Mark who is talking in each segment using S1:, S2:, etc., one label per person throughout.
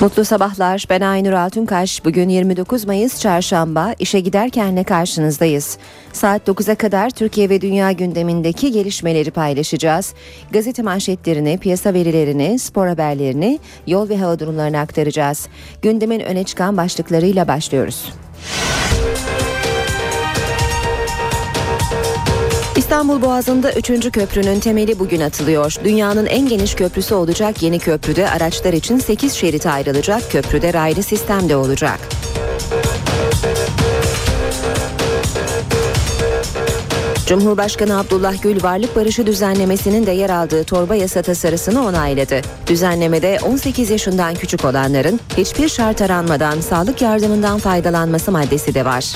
S1: Mutlu sabahlar. Ben Aynur Altunkaş. Bugün 29 Mayıs Çarşamba. İşe giderkenle karşınızdayız. Saat 9'a kadar Türkiye ve dünya gündemindeki gelişmeleri paylaşacağız. Gazete manşetlerini, piyasa verilerini, spor haberlerini, yol ve hava durumlarını aktaracağız. Gündemin öne çıkan başlıklarıyla başlıyoruz. İstanbul Boğazı'nda 3. köprünün temeli bugün atılıyor. Dünyanın en geniş köprüsü olacak yeni köprüde araçlar için 8 şerit ayrılacak. Köprüde raylı sistemde olacak. Cumhurbaşkanı Abdullah Gül varlık barışı düzenlemesinin de yer aldığı torba yasa tasarısını onayladı. Düzenlemede 18 yaşından küçük olanların hiçbir şart aranmadan sağlık yardımından faydalanması maddesi de var.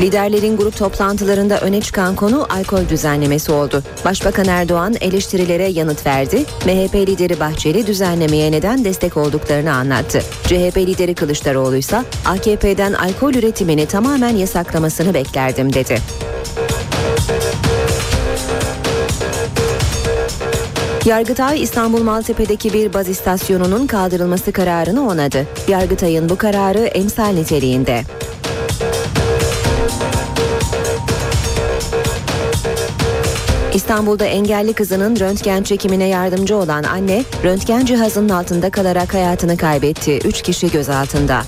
S1: Liderlerin grup toplantılarında öne çıkan konu alkol düzenlemesi oldu. Başbakan Erdoğan eleştirilere yanıt verdi. MHP lideri Bahçeli düzenlemeye neden destek olduklarını anlattı. CHP lideri Kılıçdaroğlu ise AKP'den alkol üretimini tamamen yasaklamasını beklerdim dedi. Yargıtay İstanbul Maltepe'deki bir baz istasyonunun kaldırılması kararını onadı. Yargıtay'ın bu kararı emsal niteliğinde. İstanbul'da engelli kızının röntgen çekimine yardımcı olan anne, röntgen cihazının altında kalarak hayatını kaybetti. Üç kişi gözaltında.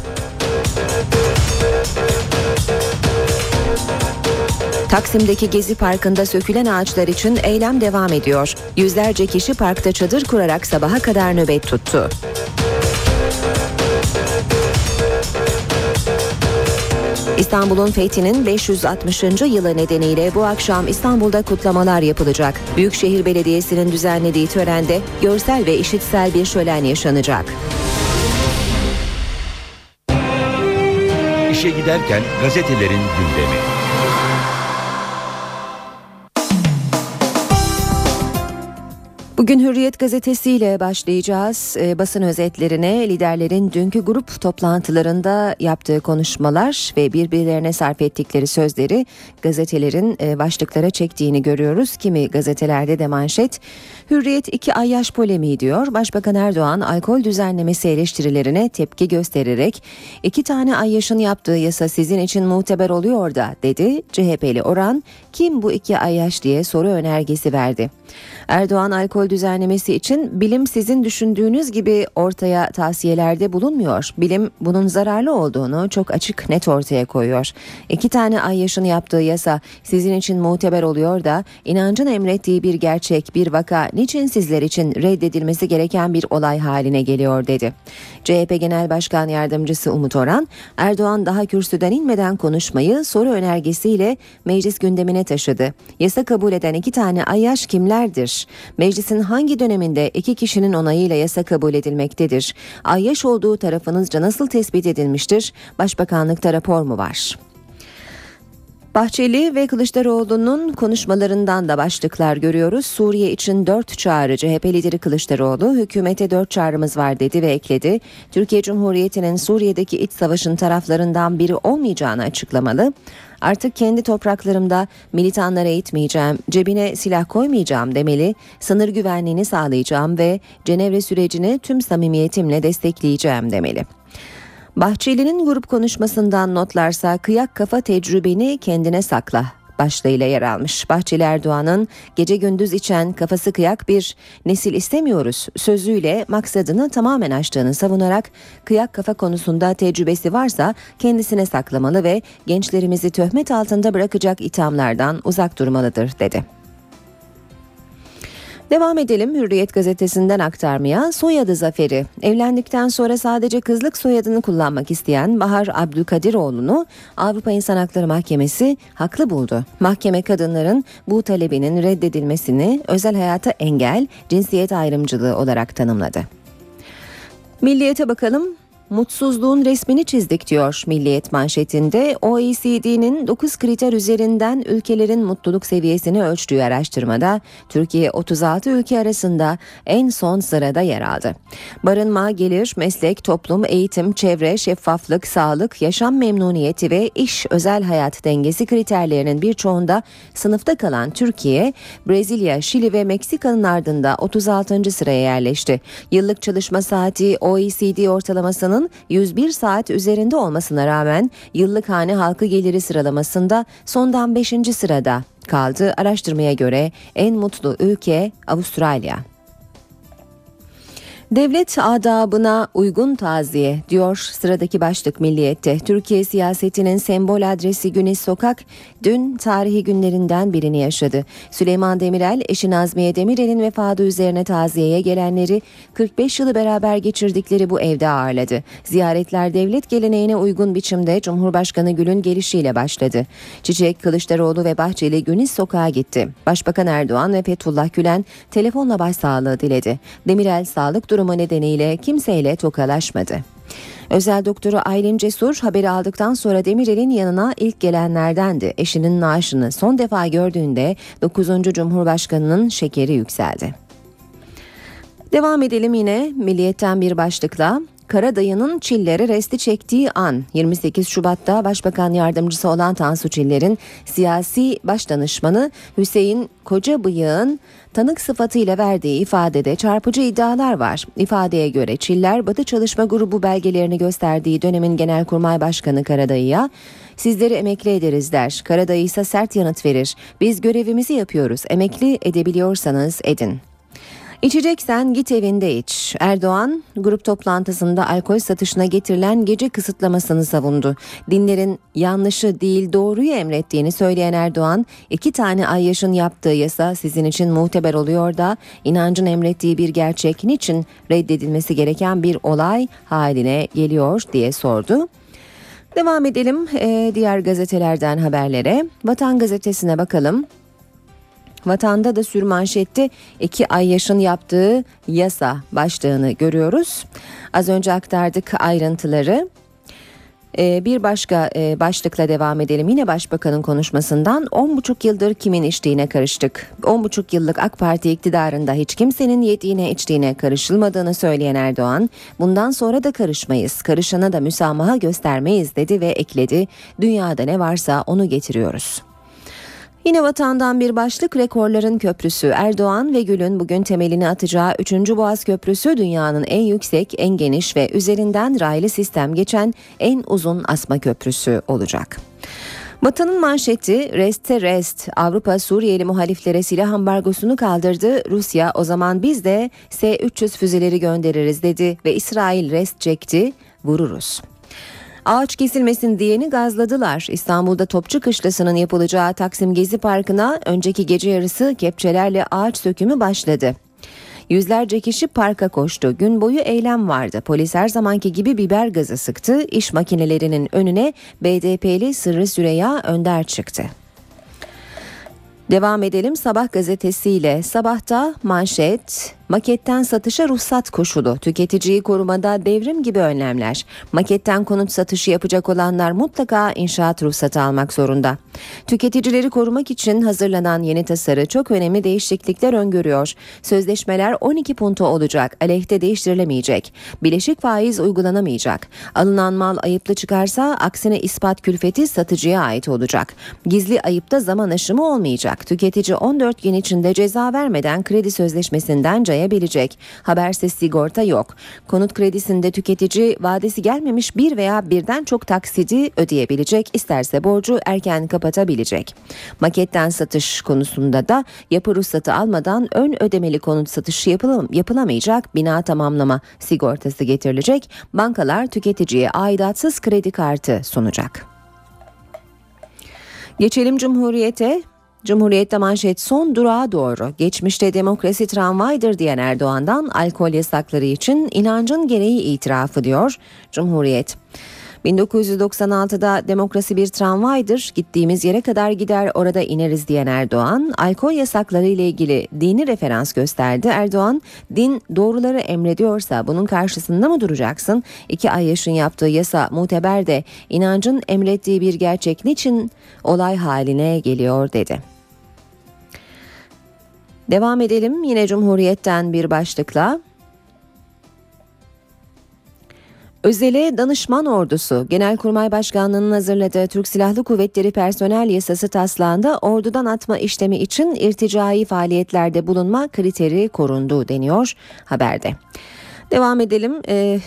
S1: Taksim'deki Gezi Parkı'nda sökülen ağaçlar için eylem devam ediyor. Yüzlerce kişi parkta çadır kurarak sabaha kadar nöbet tuttu. İstanbul'un fethinin 560. yılı nedeniyle bu akşam İstanbul'da kutlamalar yapılacak. Büyükşehir Belediyesi'nin düzenlediği törende görsel ve işitsel bir şölen yaşanacak.
S2: İşe giderken gazetelerin gündemi.
S1: Bugün Hürriyet gazetesiyle başlayacağız. E, basın özetlerine liderlerin dünkü grup toplantılarında yaptığı konuşmalar ve birbirlerine sarf ettikleri sözleri gazetelerin e, başlıklara çektiğini görüyoruz. Kimi gazetelerde de manşet Hürriyet iki ay yaş polemiği diyor. Başbakan Erdoğan alkol düzenlemesi eleştirilerine tepki göstererek iki tane ay yaşın yaptığı yasa sizin için muteber oluyor da dedi. CHP'li Oran kim bu iki ay yaş diye soru önergesi verdi. Erdoğan alkol düzenlemesi için bilim sizin düşündüğünüz gibi ortaya tavsiyelerde bulunmuyor. Bilim bunun zararlı olduğunu çok açık net ortaya koyuyor. İki tane ay yaşını yaptığı yasa sizin için muteber oluyor da inancın emrettiği bir gerçek, bir vaka niçin sizler için reddedilmesi gereken bir olay haline geliyor dedi. CHP Genel Başkan Yardımcısı Umut Oran, Erdoğan daha kürsüden inmeden konuşmayı soru önergesiyle meclis gündemine taşıdı. Yasa kabul eden iki tane ayyaş kimlerdir? Meclisin hangi döneminde iki kişinin onayıyla yasa kabul edilmektedir? Ayyaş olduğu tarafınızca nasıl tespit edilmiştir? Başbakanlıkta rapor mu var? Bahçeli ve Kılıçdaroğlu'nun konuşmalarından da başlıklar görüyoruz. Suriye için dört çağrı CHP lideri Kılıçdaroğlu hükümete dört çağrımız var dedi ve ekledi. Türkiye Cumhuriyeti'nin Suriye'deki iç savaşın taraflarından biri olmayacağını açıklamalı. Artık kendi topraklarımda militanlara eğitmeyeceğim, cebine silah koymayacağım demeli, sınır güvenliğini sağlayacağım ve Cenevre sürecini tüm samimiyetimle destekleyeceğim demeli. Bahçeli'nin grup konuşmasından notlarsa kıyak kafa tecrübeni kendine sakla başlığıyla yer almış. Bahçeli Erdoğan'ın gece gündüz içen kafası kıyak bir nesil istemiyoruz sözüyle maksadını tamamen aştığını savunarak kıyak kafa konusunda tecrübesi varsa kendisine saklamalı ve gençlerimizi töhmet altında bırakacak ithamlardan uzak durmalıdır dedi. Devam edelim Hürriyet gazetesinden aktarmaya soyadı zaferi. Evlendikten sonra sadece kızlık soyadını kullanmak isteyen Bahar Abdülkadiroğlu'nu Avrupa İnsan Hakları Mahkemesi haklı buldu. Mahkeme kadınların bu talebinin reddedilmesini özel hayata engel, cinsiyet ayrımcılığı olarak tanımladı. Milliyete bakalım. Mutsuzluğun resmini çizdik diyor Milliyet manşetinde. OECD'nin 9 kriter üzerinden ülkelerin mutluluk seviyesini ölçtüğü araştırmada Türkiye 36 ülke arasında en son sırada yer aldı. Barınma, gelir, meslek, toplum, eğitim, çevre, şeffaflık, sağlık, yaşam memnuniyeti ve iş özel hayat dengesi kriterlerinin birçoğunda sınıfta kalan Türkiye, Brezilya, Şili ve Meksika'nın ardında 36. sıraya yerleşti. Yıllık çalışma saati OECD ortalamasının 101 saat üzerinde olmasına rağmen yıllık hane halkı geliri sıralamasında sondan 5. sırada kaldı. Araştırmaya göre en mutlu ülke Avustralya. Devlet adabına uygun taziye diyor sıradaki başlık Milliyet'te. Türkiye siyasetinin sembol adresi Güneş Sokak dün tarihi günlerinden birini yaşadı. Süleyman Demirel eşi Nazmiye Demirel'in vefatı üzerine taziyeye gelenleri 45 yılı beraber geçirdikleri bu evde ağırladı. Ziyaretler devlet geleneğine uygun biçimde Cumhurbaşkanı Gül'ün gelişiyle başladı. Çiçek Kılıçdaroğlu ve Bahçeli Güneş Sokak'a gitti. Başbakan Erdoğan ve Fethullah Gülen telefonla başsağlığı diledi. Demirel sağlık durumu nedeniyle kimseyle tokalaşmadı. Özel doktoru Aylin Cesur haberi aldıktan sonra Demirel'in yanına ilk gelenlerdendi. Eşinin naaşını son defa gördüğünde 9. Cumhurbaşkanının şekeri yükseldi. Devam edelim yine milliyetten bir başlıkla. Karadayı'nın Çiller'e resti çektiği an 28 Şubat'ta Başbakan Yardımcısı olan Tansu Çiller'in siyasi başdanışmanı Hüseyin Kocabıyık'ın tanık sıfatıyla verdiği ifadede çarpıcı iddialar var. İfadeye göre Çiller Batı Çalışma Grubu belgelerini gösterdiği dönemin Genelkurmay Başkanı Karadayı'ya sizleri emekli ederiz der. Karadayı ise sert yanıt verir. Biz görevimizi yapıyoruz. Emekli edebiliyorsanız edin. İçeceksen git evinde iç. Erdoğan grup toplantısında alkol satışına getirilen gece kısıtlamasını savundu. Dinlerin yanlışı değil doğruyu emrettiğini söyleyen Erdoğan, iki tane ayyaşın yaptığı yasa sizin için muteber oluyor da inancın emrettiği bir gerçek niçin reddedilmesi gereken bir olay haline geliyor diye sordu. Devam edelim ee, diğer gazetelerden haberlere. Vatan gazetesine bakalım. Vatanda da sürmanşette iki ay yaşın yaptığı yasa başlığını görüyoruz. Az önce aktardık ayrıntıları. Ee, bir başka e, başlıkla devam edelim. Yine başbakanın konuşmasından 10,5 yıldır kimin içtiğine karıştık. 10,5 yıllık AK Parti iktidarında hiç kimsenin yediğine içtiğine karışılmadığını söyleyen Erdoğan, bundan sonra da karışmayız, karışana da müsamaha göstermeyiz dedi ve ekledi. Dünyada ne varsa onu getiriyoruz. Yine vatandan bir başlık rekorların köprüsü. Erdoğan ve Gül'ün bugün temelini atacağı 3. Boğaz Köprüsü dünyanın en yüksek, en geniş ve üzerinden raylı sistem geçen en uzun asma köprüsü olacak. Batı'nın manşeti Reste Rest Avrupa Suriyeli muhaliflere silah ambargosunu kaldırdı. Rusya o zaman biz de S-300 füzeleri göndeririz dedi ve İsrail rest çekti vururuz. Ağaç kesilmesin diyeni gazladılar. İstanbul'da Topçu Kışlası'nın yapılacağı Taksim Gezi Parkı'na önceki gece yarısı kepçelerle ağaç sökümü başladı. Yüzlerce kişi parka koştu. Gün boyu eylem vardı. Polis her zamanki gibi biber gazı sıktı. İş makinelerinin önüne BDP'li Sırrı Süreyya Önder çıktı. Devam edelim Sabah gazetesiyle. Sabahta manşet Maketten satışa ruhsat koşulu. Tüketiciyi korumada devrim gibi önlemler. Maketten konut satışı yapacak olanlar mutlaka inşaat ruhsatı almak zorunda. Tüketicileri korumak için hazırlanan yeni tasarı çok önemli değişiklikler öngörüyor. Sözleşmeler 12 punto olacak. Aleyhte değiştirilemeyecek. Bileşik faiz uygulanamayacak. Alınan mal ayıplı çıkarsa aksine ispat külfeti satıcıya ait olacak. Gizli ayıpta zaman aşımı olmayacak. Tüketici 14 gün içinde ceza vermeden kredi sözleşmesinden cayabilecek. Habersiz sigorta yok. Konut kredisinde tüketici vadesi gelmemiş bir veya birden çok taksidi ödeyebilecek. İsterse borcu erken kapatabilecek. Maketten satış konusunda da yapı ruhsatı almadan ön ödemeli konut satışı yapılam yapılamayacak. Bina tamamlama sigortası getirilecek. Bankalar tüketiciye aidatsız kredi kartı sunacak. Geçelim Cumhuriyet'e. Cumhuriyet'te manşet son durağa doğru. Geçmişte demokrasi tramvaydır diyen Erdoğan'dan alkol yasakları için inancın gereği itirafı diyor Cumhuriyet. 1996'da demokrasi bir tramvaydır, gittiğimiz yere kadar gider orada ineriz diyen Erdoğan, alkol yasakları ile ilgili dini referans gösterdi. Erdoğan, din doğruları emrediyorsa bunun karşısında mı duracaksın? İki ay yaşın yaptığı yasa muteber de inancın emrettiği bir gerçek niçin olay haline geliyor dedi. Devam edelim yine Cumhuriyet'ten bir başlıkla. Özele Danışman Ordusu, Genelkurmay Başkanlığı'nın hazırladığı Türk Silahlı Kuvvetleri Personel Yasası taslağında ordudan atma işlemi için irticai faaliyetlerde bulunma kriteri korundu deniyor haberde. Devam edelim. Ee,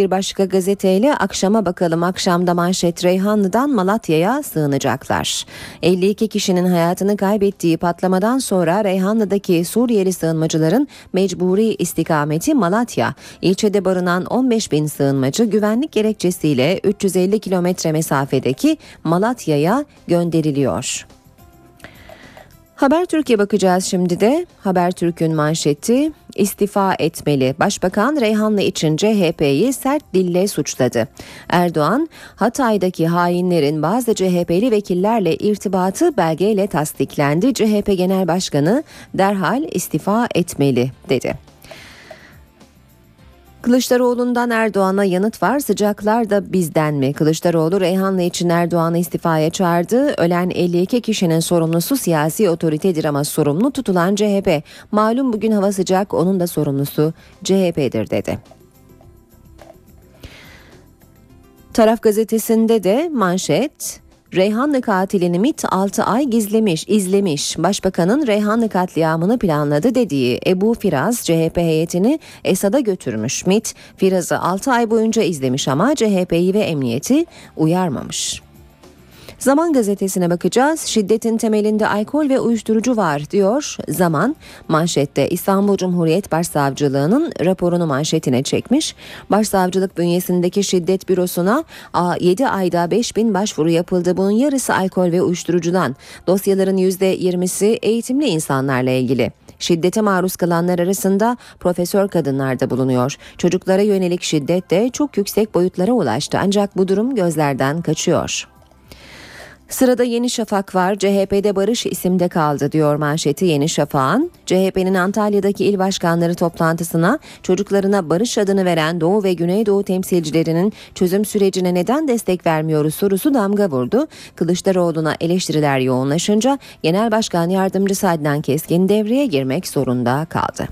S1: bir başka gazeteyle akşama bakalım. Akşamda manşet Reyhanlı'dan Malatya'ya sığınacaklar. 52 kişinin hayatını kaybettiği patlamadan sonra Reyhanlı'daki Suriyeli sığınmacıların mecburi istikameti Malatya. İlçede barınan 15 bin sığınmacı güvenlik gerekçesiyle 350 kilometre mesafedeki Malatya'ya gönderiliyor. Haber Türkiye bakacağız şimdi de. Haber Türk'ün manşeti istifa etmeli. Başbakan Reyhanlı için CHP'yi sert dille suçladı. Erdoğan, Hatay'daki hainlerin bazı CHP'li vekillerle irtibatı belgeyle tasdiklendi. CHP Genel Başkanı derhal istifa etmeli dedi. Kılıçdaroğlu'ndan Erdoğan'a yanıt var. Sıcaklar da bizden mi? Kılıçdaroğlu Reyhanlı için Erdoğan'ı istifaya çağırdı. Ölen 52 kişinin sorumlusu siyasi otoritedir ama sorumlu tutulan CHP. Malum bugün hava sıcak onun da sorumlusu CHP'dir dedi. Taraf gazetesinde de manşet Reyhanlı katilini MIT 6 ay gizlemiş, izlemiş. Başbakanın Reyhanlı katliamını planladı dediği Ebu Firaz CHP heyetini Esad'a götürmüş. MIT Firaz'ı 6 ay boyunca izlemiş ama CHP'yi ve emniyeti uyarmamış. Zaman gazetesine bakacağız. Şiddetin temelinde alkol ve uyuşturucu var diyor. Zaman manşette İstanbul Cumhuriyet Başsavcılığı'nın raporunu manşetine çekmiş. Başsavcılık bünyesindeki şiddet bürosuna 7 ayda 5 bin başvuru yapıldı. Bunun yarısı alkol ve uyuşturucudan. Dosyaların %20'si eğitimli insanlarla ilgili. Şiddete maruz kalanlar arasında profesör kadınlar da bulunuyor. Çocuklara yönelik şiddet de çok yüksek boyutlara ulaştı ancak bu durum gözlerden kaçıyor. Sırada Yeni Şafak var. CHP'de barış isimde kaldı diyor manşeti Yeni Şafak'ın. CHP'nin Antalya'daki il başkanları toplantısına çocuklarına barış adını veren Doğu ve Güneydoğu temsilcilerinin çözüm sürecine neden destek vermiyoruz sorusu damga vurdu. Kılıçdaroğlu'na eleştiriler yoğunlaşınca Genel Başkan Yardımcısı Adnan Keskin devreye girmek zorunda kaldı.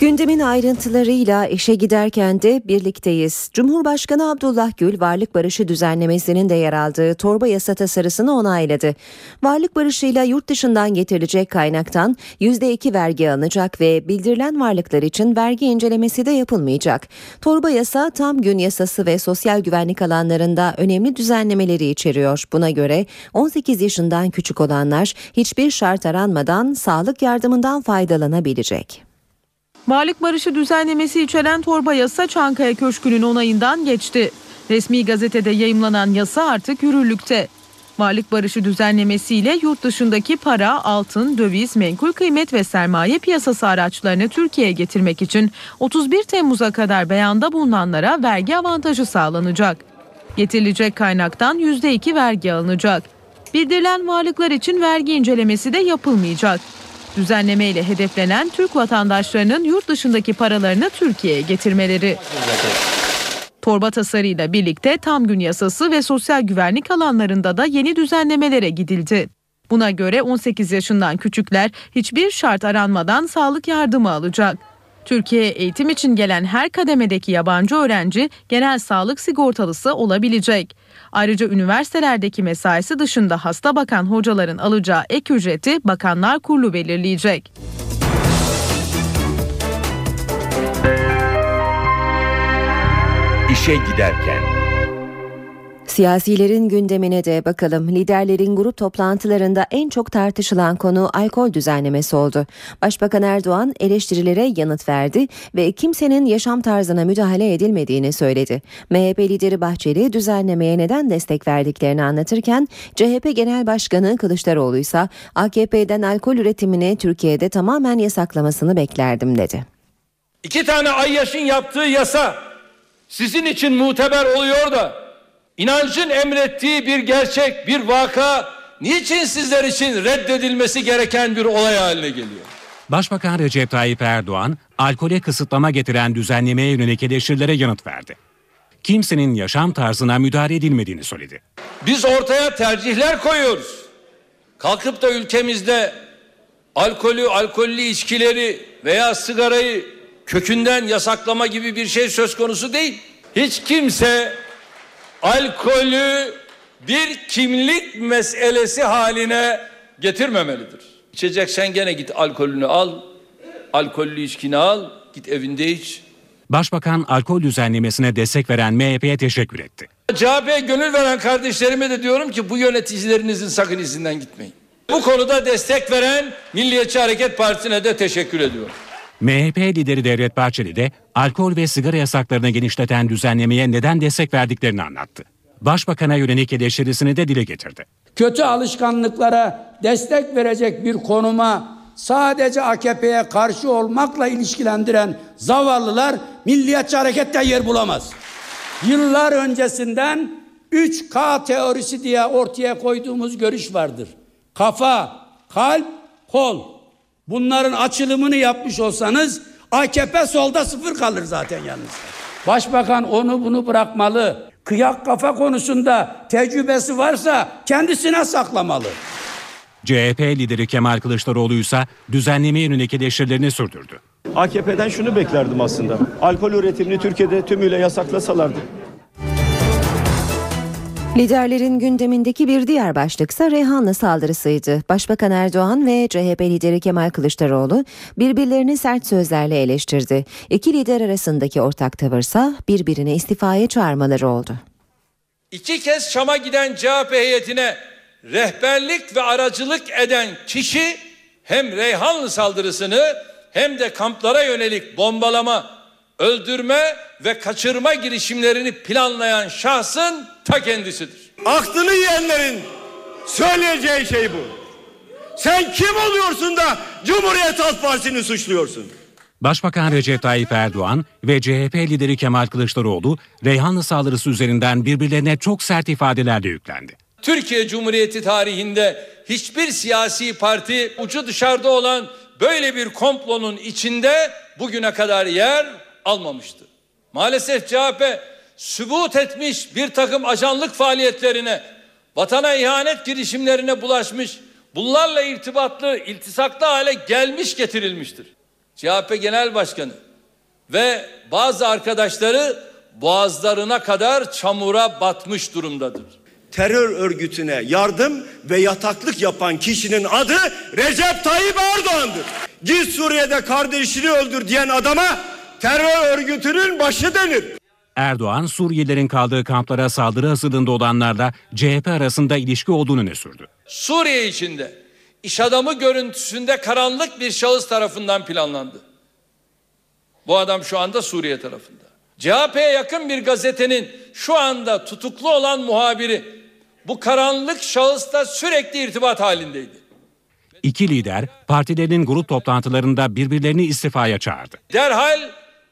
S1: Gündemin ayrıntılarıyla işe giderken de birlikteyiz. Cumhurbaşkanı Abdullah Gül varlık barışı düzenlemesinin de yer aldığı torba yasa tasarısını onayladı. Varlık barışıyla yurt dışından getirilecek kaynaktan %2 vergi alınacak ve bildirilen varlıklar için vergi incelemesi de yapılmayacak. Torba yasa tam gün yasası ve sosyal güvenlik alanlarında önemli düzenlemeleri içeriyor. Buna göre 18 yaşından küçük olanlar hiçbir şart aranmadan sağlık yardımından faydalanabilecek.
S3: Varlık barışı düzenlemesi içeren torba yasa Çankaya Köşkü'nün onayından geçti. Resmi gazetede yayımlanan yasa artık yürürlükte. Varlık barışı düzenlemesiyle yurt dışındaki para, altın, döviz, menkul kıymet ve sermaye piyasası araçlarını Türkiye'ye getirmek için 31 Temmuz'a kadar beyanda bulunanlara vergi avantajı sağlanacak. Getirilecek kaynaktan %2 vergi alınacak. Bildirilen varlıklar için vergi incelemesi de yapılmayacak. Düzenleme ile hedeflenen Türk vatandaşlarının yurt dışındaki paralarını Türkiye'ye getirmeleri. Torba tasarıyla birlikte tam gün yasası ve sosyal güvenlik alanlarında da yeni düzenlemelere gidildi. Buna göre 18 yaşından küçükler hiçbir şart aranmadan sağlık yardımı alacak. Türkiye'ye eğitim için gelen her kademedeki yabancı öğrenci genel sağlık sigortalısı olabilecek. Ayrıca üniversitelerdeki mesaisi dışında hasta bakan hocaların alacağı ek ücreti Bakanlar Kurulu belirleyecek.
S2: İşe giderken
S1: Siyasilerin gündemine de bakalım. Liderlerin grup toplantılarında en çok tartışılan konu alkol düzenlemesi oldu. Başbakan Erdoğan eleştirilere yanıt verdi ve kimsenin yaşam tarzına müdahale edilmediğini söyledi. MHP lideri Bahçeli düzenlemeye neden destek verdiklerini anlatırken CHP Genel Başkanı Kılıçdaroğlu ise AKP'den alkol üretimini Türkiye'de tamamen yasaklamasını beklerdim dedi.
S4: İki tane Ayyaş'ın yaptığı yasa sizin için muteber oluyor da inancın emrettiği bir gerçek, bir vaka niçin sizler için reddedilmesi gereken bir olay haline geliyor?
S5: Başbakan Recep Tayyip Erdoğan, alkole kısıtlama getiren düzenlemeye yönelik eleştirilere yanıt verdi. Kimsenin yaşam tarzına müdahale edilmediğini söyledi.
S4: Biz ortaya tercihler koyuyoruz. Kalkıp da ülkemizde alkolü, alkollü içkileri veya sigarayı kökünden yasaklama gibi bir şey söz konusu değil. Hiç kimse alkolü bir kimlik meselesi haline getirmemelidir. İçeceksen gene git alkolünü al, alkollü içkini al, git evinde iç.
S5: Başbakan alkol düzenlemesine destek veren MHP'ye teşekkür etti.
S4: CHP'ye gönül veren kardeşlerime de diyorum ki bu yöneticilerinizin sakın izinden gitmeyin. Bu konuda destek veren Milliyetçi Hareket Partisi'ne de teşekkür ediyorum.
S5: MHP lideri Devlet Bahçeli de alkol ve sigara yasaklarını genişleten düzenlemeye neden destek verdiklerini anlattı. Başbakan'a yönelik eleştirisini de dile getirdi.
S6: Kötü alışkanlıklara destek verecek bir konuma sadece AKP'ye karşı olmakla ilişkilendiren zavallılar Milliyetçi Hareket'te yer bulamaz. Yıllar öncesinden 3K teorisi diye ortaya koyduğumuz görüş vardır. Kafa, kalp, kol. Bunların açılımını yapmış olsanız AKP solda sıfır kalır zaten yalnız. Başbakan onu bunu bırakmalı. Kıyak kafa konusunda tecrübesi varsa kendisine saklamalı.
S5: CHP lideri Kemal Kılıçdaroğlu ise düzenlemeye yönelik eleştirilerini sürdürdü.
S7: AKP'den şunu beklerdim aslında. Alkol üretimini Türkiye'de tümüyle yasaklasalardı.
S1: Liderlerin gündemindeki bir diğer başlıksa Reyhanlı saldırısıydı. Başbakan Erdoğan ve CHP lideri Kemal Kılıçdaroğlu birbirlerini sert sözlerle eleştirdi. İki lider arasındaki ortak tavırsa birbirini istifaya çağırmaları oldu.
S4: İki kez Şam'a giden CHP heyetine rehberlik ve aracılık eden kişi hem Reyhanlı saldırısını hem de kamplara yönelik bombalama, öldürme ve kaçırma girişimlerini planlayan şahsın ta kendisidir.
S7: Aklını yiyenlerin söyleyeceği şey bu. Sen kim oluyorsun da Cumhuriyet Halk Partisi'ni suçluyorsun?
S5: Başbakan Recep Tayyip Erdoğan ve CHP lideri Kemal Kılıçdaroğlu Reyhanlı saldırısı üzerinden birbirlerine çok sert ifadelerle yüklendi.
S4: Türkiye Cumhuriyeti tarihinde hiçbir siyasi parti ucu dışarıda olan böyle bir komplonun içinde bugüne kadar yer almamıştı. Maalesef CHP sübut etmiş bir takım ajanlık faaliyetlerine, vatana ihanet girişimlerine bulaşmış, bunlarla irtibatlı, iltisaklı hale gelmiş getirilmiştir. CHP Genel Başkanı ve bazı arkadaşları boğazlarına kadar çamura batmış durumdadır.
S7: Terör örgütüne yardım ve yataklık yapan kişinin adı Recep Tayyip Erdoğan'dır. Git Suriye'de kardeşini öldür diyen adama terör örgütünün başı denir.
S5: Erdoğan Suriyelilerin kaldığı kamplara saldırı hazırlığında olanlarla CHP arasında ilişki olduğunu öne sürdü.
S4: Suriye içinde iş adamı görüntüsünde karanlık bir şahıs tarafından planlandı. Bu adam şu anda Suriye tarafında. CHP'ye yakın bir gazetenin şu anda tutuklu olan muhabiri bu karanlık şahısla sürekli irtibat halindeydi.
S5: İki lider partilerinin grup toplantılarında birbirlerini istifaya çağırdı.
S4: Derhal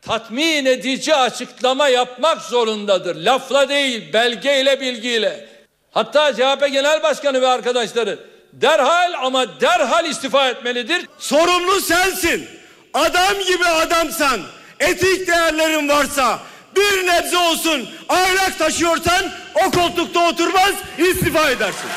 S4: tatmin edici açıklama yapmak zorundadır. Lafla değil, belgeyle, bilgiyle. Hatta CHP Genel Başkanı ve arkadaşları derhal ama derhal istifa etmelidir.
S7: Sorumlu sensin. Adam gibi adamsan, etik değerlerin varsa, bir nebze olsun ahlak taşıyorsan o koltukta oturmaz istifa edersin.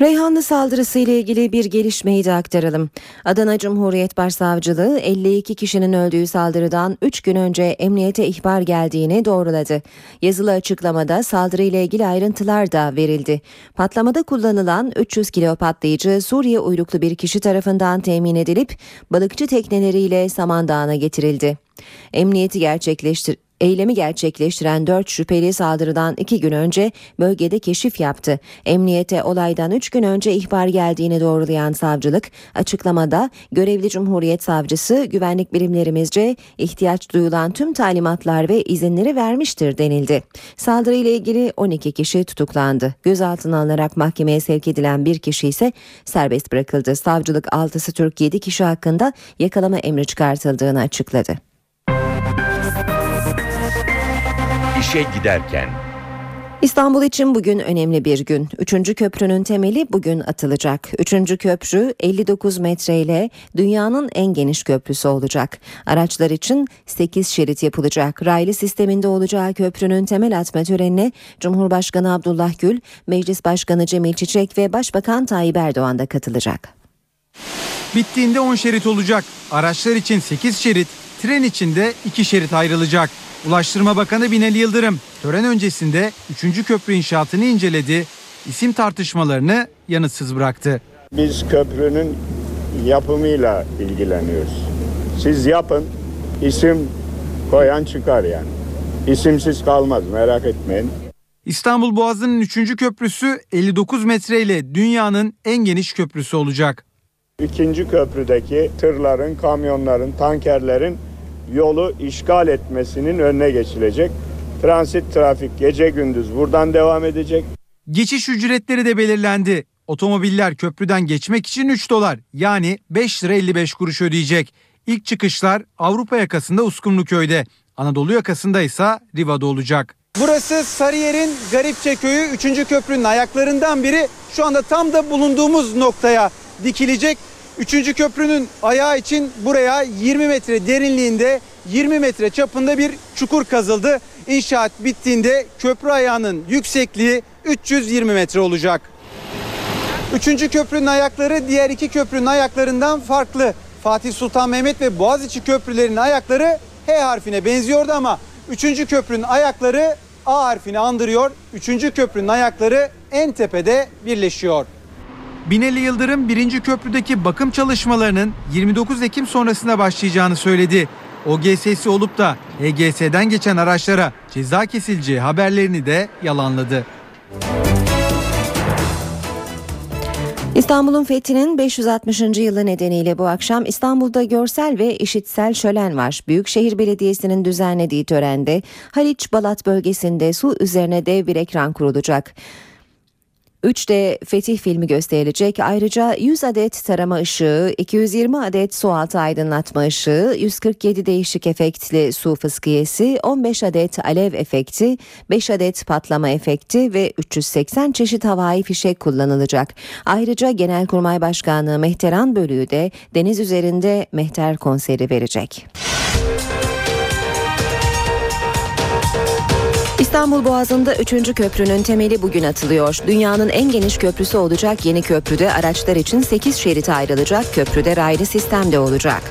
S1: Reyhanlı saldırısı ile ilgili bir gelişmeyi de aktaralım. Adana Cumhuriyet Başsavcılığı 52 kişinin öldüğü saldırıdan 3 gün önce emniyete ihbar geldiğini doğruladı. Yazılı açıklamada saldırı ile ilgili ayrıntılar da verildi. Patlamada kullanılan 300 kilo patlayıcı Suriye uyruklu bir kişi tarafından temin edilip balıkçı tekneleriyle Samandağ'a getirildi. Emniyeti gerçekleştir Eylemi gerçekleştiren 4 şüpheli saldırıdan 2 gün önce bölgede keşif yaptı. Emniyete olaydan 3 gün önce ihbar geldiğini doğrulayan savcılık açıklamada görevli Cumhuriyet Savcısı güvenlik birimlerimizce ihtiyaç duyulan tüm talimatlar ve izinleri vermiştir denildi. Saldırıyla ilgili 12 kişi tutuklandı. Gözaltına alınarak mahkemeye sevk edilen bir kişi ise serbest bırakıldı. Savcılık 6'sı Türk 7 kişi hakkında yakalama emri çıkartıldığını açıkladı.
S8: İşe giderken
S1: İstanbul için bugün önemli bir gün. Üçüncü köprünün temeli bugün atılacak. Üçüncü köprü 59 metreyle dünyanın en geniş köprüsü olacak. Araçlar için 8 şerit yapılacak. Raylı sisteminde olacağı köprünün temel atma törenine Cumhurbaşkanı Abdullah Gül, Meclis Başkanı Cemil Çiçek ve Başbakan Tayyip Erdoğan da katılacak.
S9: Bittiğinde 10 şerit olacak. Araçlar için 8 şerit, tren için de 2 şerit ayrılacak. Ulaştırma Bakanı Binali Yıldırım tören öncesinde 3. köprü inşaatını inceledi. İsim tartışmalarını yanıtsız bıraktı.
S10: Biz köprünün yapımıyla ilgileniyoruz. Siz yapın, isim koyan çıkar yani. İsimsiz kalmaz merak etmeyin.
S9: İstanbul Boğazı'nın 3. köprüsü 59 metreyle dünyanın en geniş köprüsü olacak.
S10: İkinci köprüdeki tırların, kamyonların, tankerlerin yolu işgal etmesinin önüne geçilecek. Transit trafik gece gündüz buradan devam edecek.
S9: Geçiş ücretleri de belirlendi. Otomobiller köprüden geçmek için 3 dolar yani 5 lira 55 kuruş ödeyecek. İlk çıkışlar Avrupa yakasında Uskumruköy'de, Anadolu yakasında ise Riva'da olacak. Burası Sarıyer'in Garipçe Köyü 3. köprünün ayaklarından biri. Şu anda tam da bulunduğumuz noktaya dikilecek. 3. köprünün ayağı için buraya 20 metre derinliğinde 20 metre çapında bir çukur kazıldı. İnşaat bittiğinde köprü ayağının yüksekliği 320 metre olacak. Üçüncü köprünün ayakları diğer iki köprünün ayaklarından farklı. Fatih Sultan Mehmet ve Boğaziçi köprülerinin ayakları H harfine benziyordu ama üçüncü köprünün ayakları A harfini andırıyor. Üçüncü köprünün ayakları en tepede birleşiyor. Binali Yıldırım birinci köprüdeki bakım çalışmalarının 29 Ekim sonrasında başlayacağını söyledi. OGS'si olup da HGS'den geçen araçlara ceza kesileceği haberlerini de yalanladı.
S1: İstanbul'un fethinin 560. yılı nedeniyle bu akşam İstanbul'da görsel ve işitsel şölen var. Büyükşehir Belediyesi'nin düzenlediği törende Haliç Balat bölgesinde su üzerine dev bir ekran kurulacak. 3D Fetih filmi gösterilecek. Ayrıca 100 adet tarama ışığı, 220 adet su altı aydınlatma ışığı, 147 değişik efektli su fıskiyesi, 15 adet alev efekti, 5 adet patlama efekti ve 380 çeşit havai fişek kullanılacak. Ayrıca Genelkurmay Başkanı Mehteran Bölüğü de deniz üzerinde mehter konseri verecek. İstanbul Boğazı'nda 3. köprünün temeli bugün atılıyor. Dünyanın en geniş köprüsü olacak yeni köprüde araçlar için 8 şerit ayrılacak. Köprüde raylı sistemde olacak.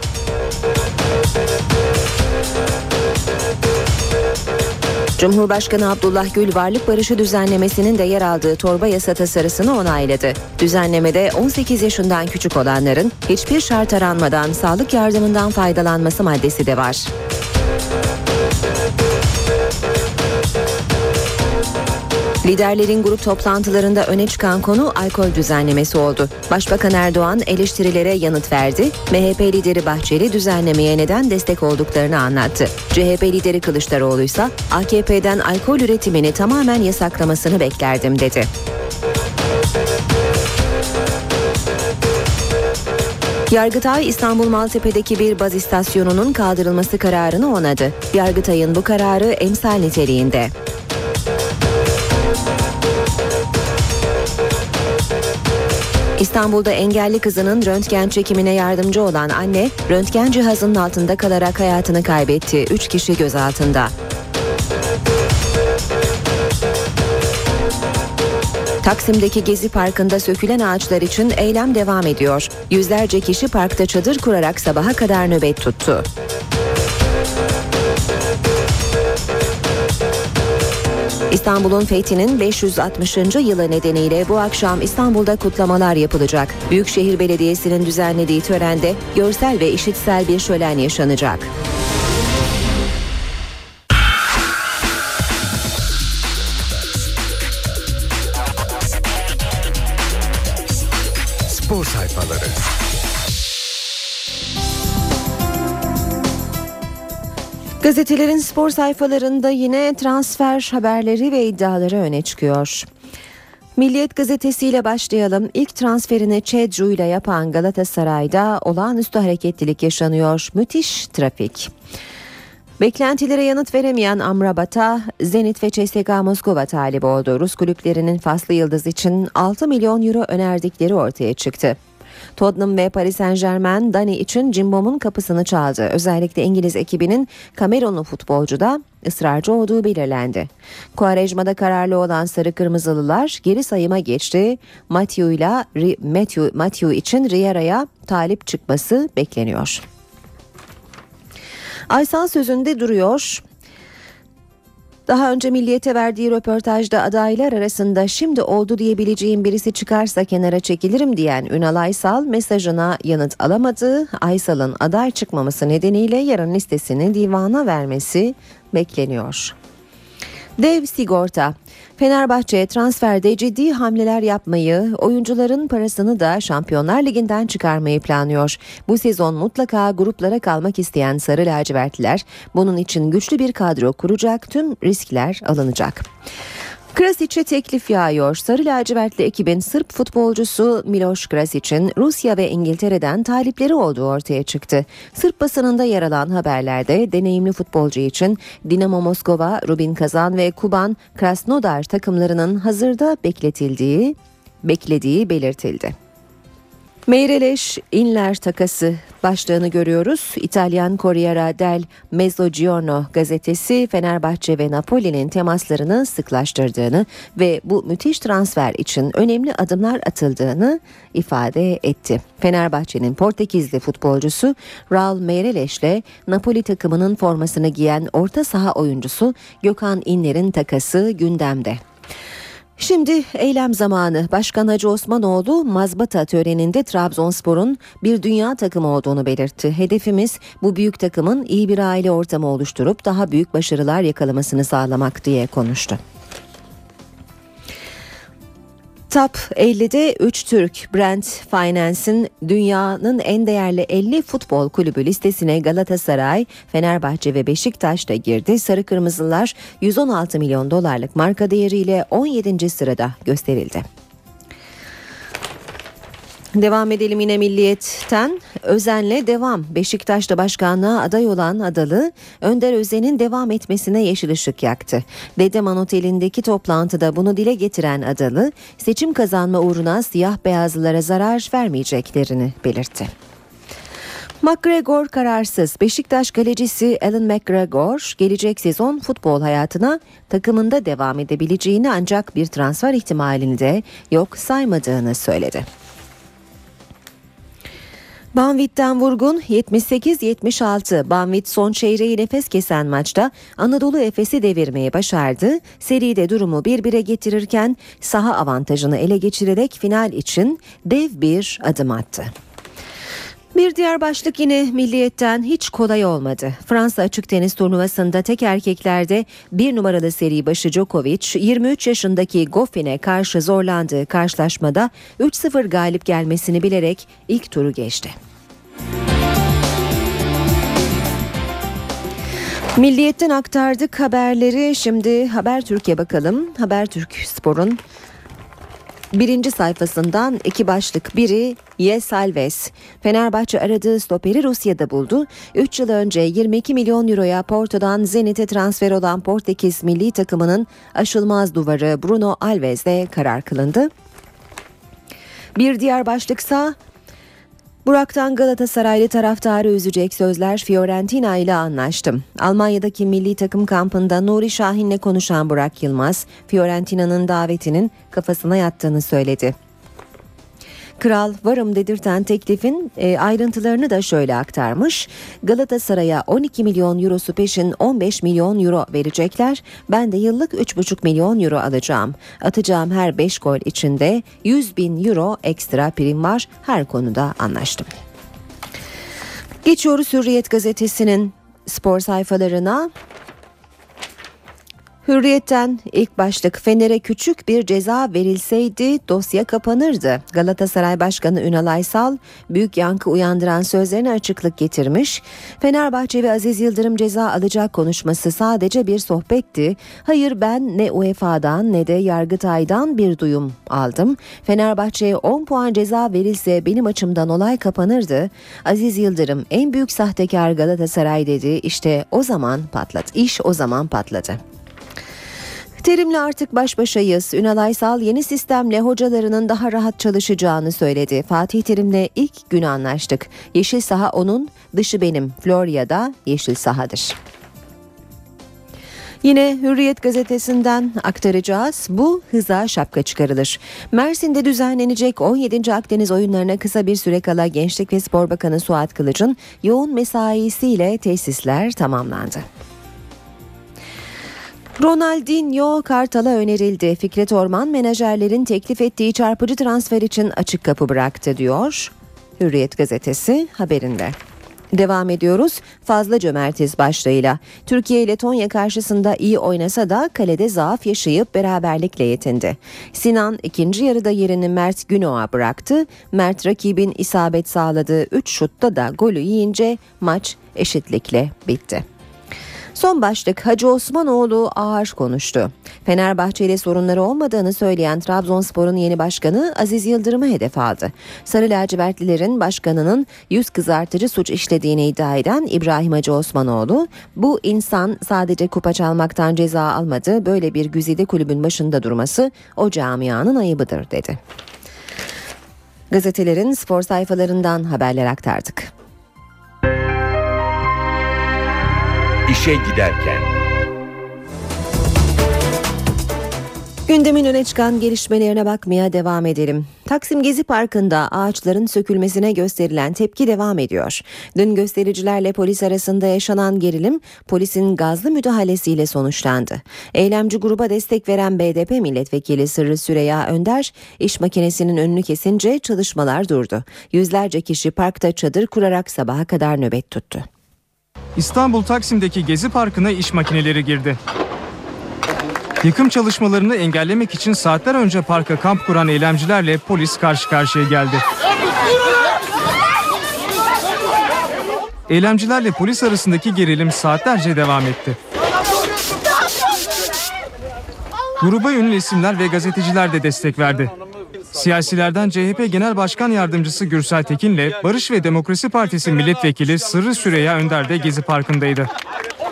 S1: Cumhurbaşkanı Abdullah Gül varlık barışı düzenlemesinin de yer aldığı torba yasa tasarısını onayladı. Düzenlemede 18 yaşından küçük olanların hiçbir şart aranmadan sağlık yardımından faydalanması maddesi de var. Liderlerin grup toplantılarında öne çıkan konu alkol düzenlemesi oldu. Başbakan Erdoğan eleştirilere yanıt verdi. MHP lideri Bahçeli düzenlemeye neden destek olduklarını anlattı. CHP lideri Kılıçdaroğlu ise AKP'den alkol üretimini tamamen yasaklamasını beklerdim dedi. Yargıtay İstanbul Maltepe'deki bir baz istasyonunun kaldırılması kararını onadı. Yargıtay'ın bu kararı emsal niteliğinde. İstanbul'da engelli kızının röntgen çekimine yardımcı olan anne, röntgen cihazının altında kalarak hayatını kaybetti. Üç kişi gözaltında. Taksim'deki Gezi Parkı'nda sökülen ağaçlar için eylem devam ediyor. Yüzlerce kişi parkta çadır kurarak sabaha kadar nöbet tuttu. İstanbul'un fethinin 560. yılı nedeniyle bu akşam İstanbul'da kutlamalar yapılacak. Büyükşehir Belediyesi'nin düzenlediği törende görsel ve işitsel bir şölen yaşanacak. Gazetelerin spor sayfalarında yine transfer haberleri ve iddiaları öne çıkıyor. Milliyet gazetesiyle başlayalım. İlk transferini Çedru ile yapan Galatasaray'da olağanüstü hareketlilik yaşanıyor. Müthiş trafik. Beklentilere yanıt veremeyen Amrabat'a Zenit ve CSKA Moskova talip oldu. Rus kulüplerinin Faslı Yıldız için 6 milyon euro önerdikleri ortaya çıktı. Tottenham ve Paris Saint Germain Dani için Cimbom'un kapısını çaldı. Özellikle İngiliz ekibinin Kamerunlu futbolcuda ısrarcı olduğu belirlendi. Kuarejma'da kararlı olan Sarı Kırmızılılar geri sayıma geçti. Matthew ile Matthew, Matthew için Riera'ya talip çıkması bekleniyor. Aysal sözünde duruyor. Daha önce Milliyet'e verdiği röportajda adaylar arasında şimdi oldu diyebileceğim birisi çıkarsa kenara çekilirim diyen Ünal Aysal mesajına yanıt alamadı. Aysal'ın aday çıkmaması nedeniyle yarın listesini divana vermesi bekleniyor. Dev sigorta Fenerbahçe transferde ciddi hamleler yapmayı, oyuncuların parasını da Şampiyonlar Ligi'nden çıkarmayı planlıyor. Bu sezon mutlaka gruplara kalmak isteyen Sarı Lacivertliler bunun için güçlü bir kadro kuracak, tüm riskler alınacak. Krasic'e teklif yağıyor. Sarı lacivertli ekibin Sırp futbolcusu Miloš Krasic'in Rusya ve İngiltere'den talipleri olduğu ortaya çıktı. Sırp basınında yer alan haberlerde deneyimli futbolcu için Dinamo Moskova, Rubin Kazan ve Kuban Krasnodar takımlarının hazırda bekletildiği beklediği belirtildi. Meyreleş Inler takası başlığını görüyoruz. İtalyan Corriere del Mezzogiorno gazetesi Fenerbahçe ve Napoli'nin temaslarını sıklaştırdığını ve bu müthiş transfer için önemli adımlar atıldığını ifade etti. Fenerbahçe'nin Portekizli futbolcusu Raul Meireles ile Napoli takımının formasını giyen orta saha oyuncusu Gökhan İnler'in takası gündemde. Şimdi eylem zamanı. Başkan Hacı Osmanoğlu mazbata töreninde Trabzonspor'un bir dünya takımı olduğunu belirtti. Hedefimiz bu büyük takımın iyi bir aile ortamı oluşturup daha büyük başarılar yakalamasını sağlamak diye konuştu. Top 50'de 3 Türk Brand Finance'in dünyanın en değerli 50 futbol kulübü listesine Galatasaray, Fenerbahçe ve Beşiktaş da girdi. Sarı Kırmızılar 116 milyon dolarlık marka değeriyle 17. sırada gösterildi. Devam edelim yine Milliyet'ten. Özenle devam. Beşiktaş'ta başkanlığa aday olan Adalı, Önder Özen'in devam etmesine yeşil ışık yaktı. Dedeman Oteli'ndeki toplantıda bunu dile getiren Adalı, seçim kazanma uğruna siyah beyazlılara zarar vermeyeceklerini belirtti. McGregor kararsız. Beşiktaş kalecisi Alan McGregor gelecek sezon futbol hayatına takımında devam edebileceğini ancak bir transfer ihtimalini de yok saymadığını söyledi. Banvit'ten vurgun 78-76. Banvit son çeyreği nefes kesen maçta Anadolu Efes'i devirmeyi başardı. Seride durumu bir bire getirirken saha avantajını ele geçirerek final için dev bir adım attı. Bir diğer başlık yine milliyetten hiç kolay olmadı. Fransa açık tenis turnuvasında tek erkeklerde bir numaralı seri başı Djokovic 23 yaşındaki Goffin'e karşı zorlandığı karşılaşmada 3-0 galip gelmesini bilerek ilk turu geçti. Milliyetten aktardık haberleri. Şimdi Haber Türkiye bakalım. Haber Türk Spor'un birinci sayfasından iki başlık. Biri Yes Alves. Fenerbahçe aradığı stoperi Rusya'da buldu. 3 yıl önce 22 milyon euroya Porto'dan Zenit'e transfer olan Portekiz milli takımının aşılmaz duvarı Bruno Alves'de karar kılındı. Bir diğer başlıksa Burak'tan Galatasaraylı taraftarı üzecek sözler Fiorentina ile anlaştım. Almanya'daki milli takım kampında Nuri Şahin'le konuşan Burak Yılmaz, Fiorentina'nın davetinin kafasına yattığını söyledi. Kral varım dedirten teklifin e, ayrıntılarını da şöyle aktarmış. Galatasaray'a 12 milyon eurosu peşin 15 milyon euro verecekler. Ben de yıllık 3,5 milyon euro alacağım. Atacağım her 5 gol içinde 100 bin euro ekstra prim var. Her konuda anlaştım. Geçiyoruz Hürriyet gazetesinin spor sayfalarına. Hürriyetten ilk başlık Fener'e küçük bir ceza verilseydi dosya kapanırdı. Galatasaray Başkanı Ünal Aysal büyük yankı uyandıran sözlerine açıklık getirmiş. Fenerbahçe ve Aziz Yıldırım ceza alacak konuşması sadece bir sohbetti. Hayır ben ne UEFA'dan ne de Yargıtay'dan bir duyum aldım. Fenerbahçe'ye 10 puan ceza verilse benim açımdan olay kapanırdı. Aziz Yıldırım en büyük sahtekar Galatasaray dedi. İşte o zaman patladı. İş o zaman patladı. Terim'le artık baş başayız. Ünal Aysal yeni sistemle hocalarının daha rahat çalışacağını söyledi. Fatih Terim'le ilk gün anlaştık. Yeşil saha onun, dışı benim. Florya'da yeşil sahadır. Yine Hürriyet gazetesinden aktaracağız. Bu hıza şapka çıkarılır. Mersin'de düzenlenecek 17. Akdeniz oyunlarına kısa bir süre kala Gençlik ve Spor Bakanı Suat Kılıç'ın yoğun mesaisiyle tesisler tamamlandı. Ronaldinho Kartal'a önerildi. Fikret Orman menajerlerin teklif ettiği çarpıcı transfer için açık kapı bıraktı diyor. Hürriyet gazetesi haberinde. Devam ediyoruz. Fazla cömertiz başlığıyla. Türkiye ile Tonya karşısında iyi oynasa da kalede zaaf yaşayıp beraberlikle yetindi. Sinan ikinci yarıda yerini Mert Günok'a bıraktı. Mert rakibin isabet sağladığı 3 şutta da golü yiyince maç eşitlikle bitti. Son başlık Hacı Osmanoğlu ağır konuştu. Fenerbahçe ile sorunları olmadığını söyleyen Trabzonspor'un yeni başkanı Aziz Yıldırım'ı hedef aldı. Sarı lacivertlilerin başkanının yüz kızartıcı suç işlediğini iddia eden İbrahim Hacı Osmanoğlu, bu insan sadece kupa çalmaktan ceza almadı, böyle bir güzide kulübün başında durması o camianın ayıbıdır dedi. Gazetelerin spor sayfalarından haberler aktardık.
S2: İşe giderken.
S1: Gündemin öne çıkan gelişmelerine bakmaya devam edelim. Taksim Gezi Parkı'nda ağaçların sökülmesine gösterilen tepki devam ediyor. Dün göstericilerle polis arasında yaşanan gerilim polisin gazlı müdahalesiyle sonuçlandı. Eylemci gruba destek veren BDP milletvekili Sırrı Süreya Önder iş makinesinin önünü kesince çalışmalar durdu. Yüzlerce kişi parkta çadır kurarak sabaha kadar nöbet tuttu.
S11: İstanbul Taksim'deki Gezi Parkı'na iş makineleri girdi. Yıkım çalışmalarını engellemek için saatler önce parka kamp kuran eylemcilerle polis karşı karşıya geldi. Eylemcilerle polis arasındaki gerilim saatlerce devam etti. Gruba ünlü isimler ve gazeteciler de destek verdi. Siyasilerden CHP Genel Başkan Yardımcısı Gürsel Tekin'le Barış ve Demokrasi Partisi Milletvekili Sırrı Süreyya Önder de Gezi Parkı'ndaydı.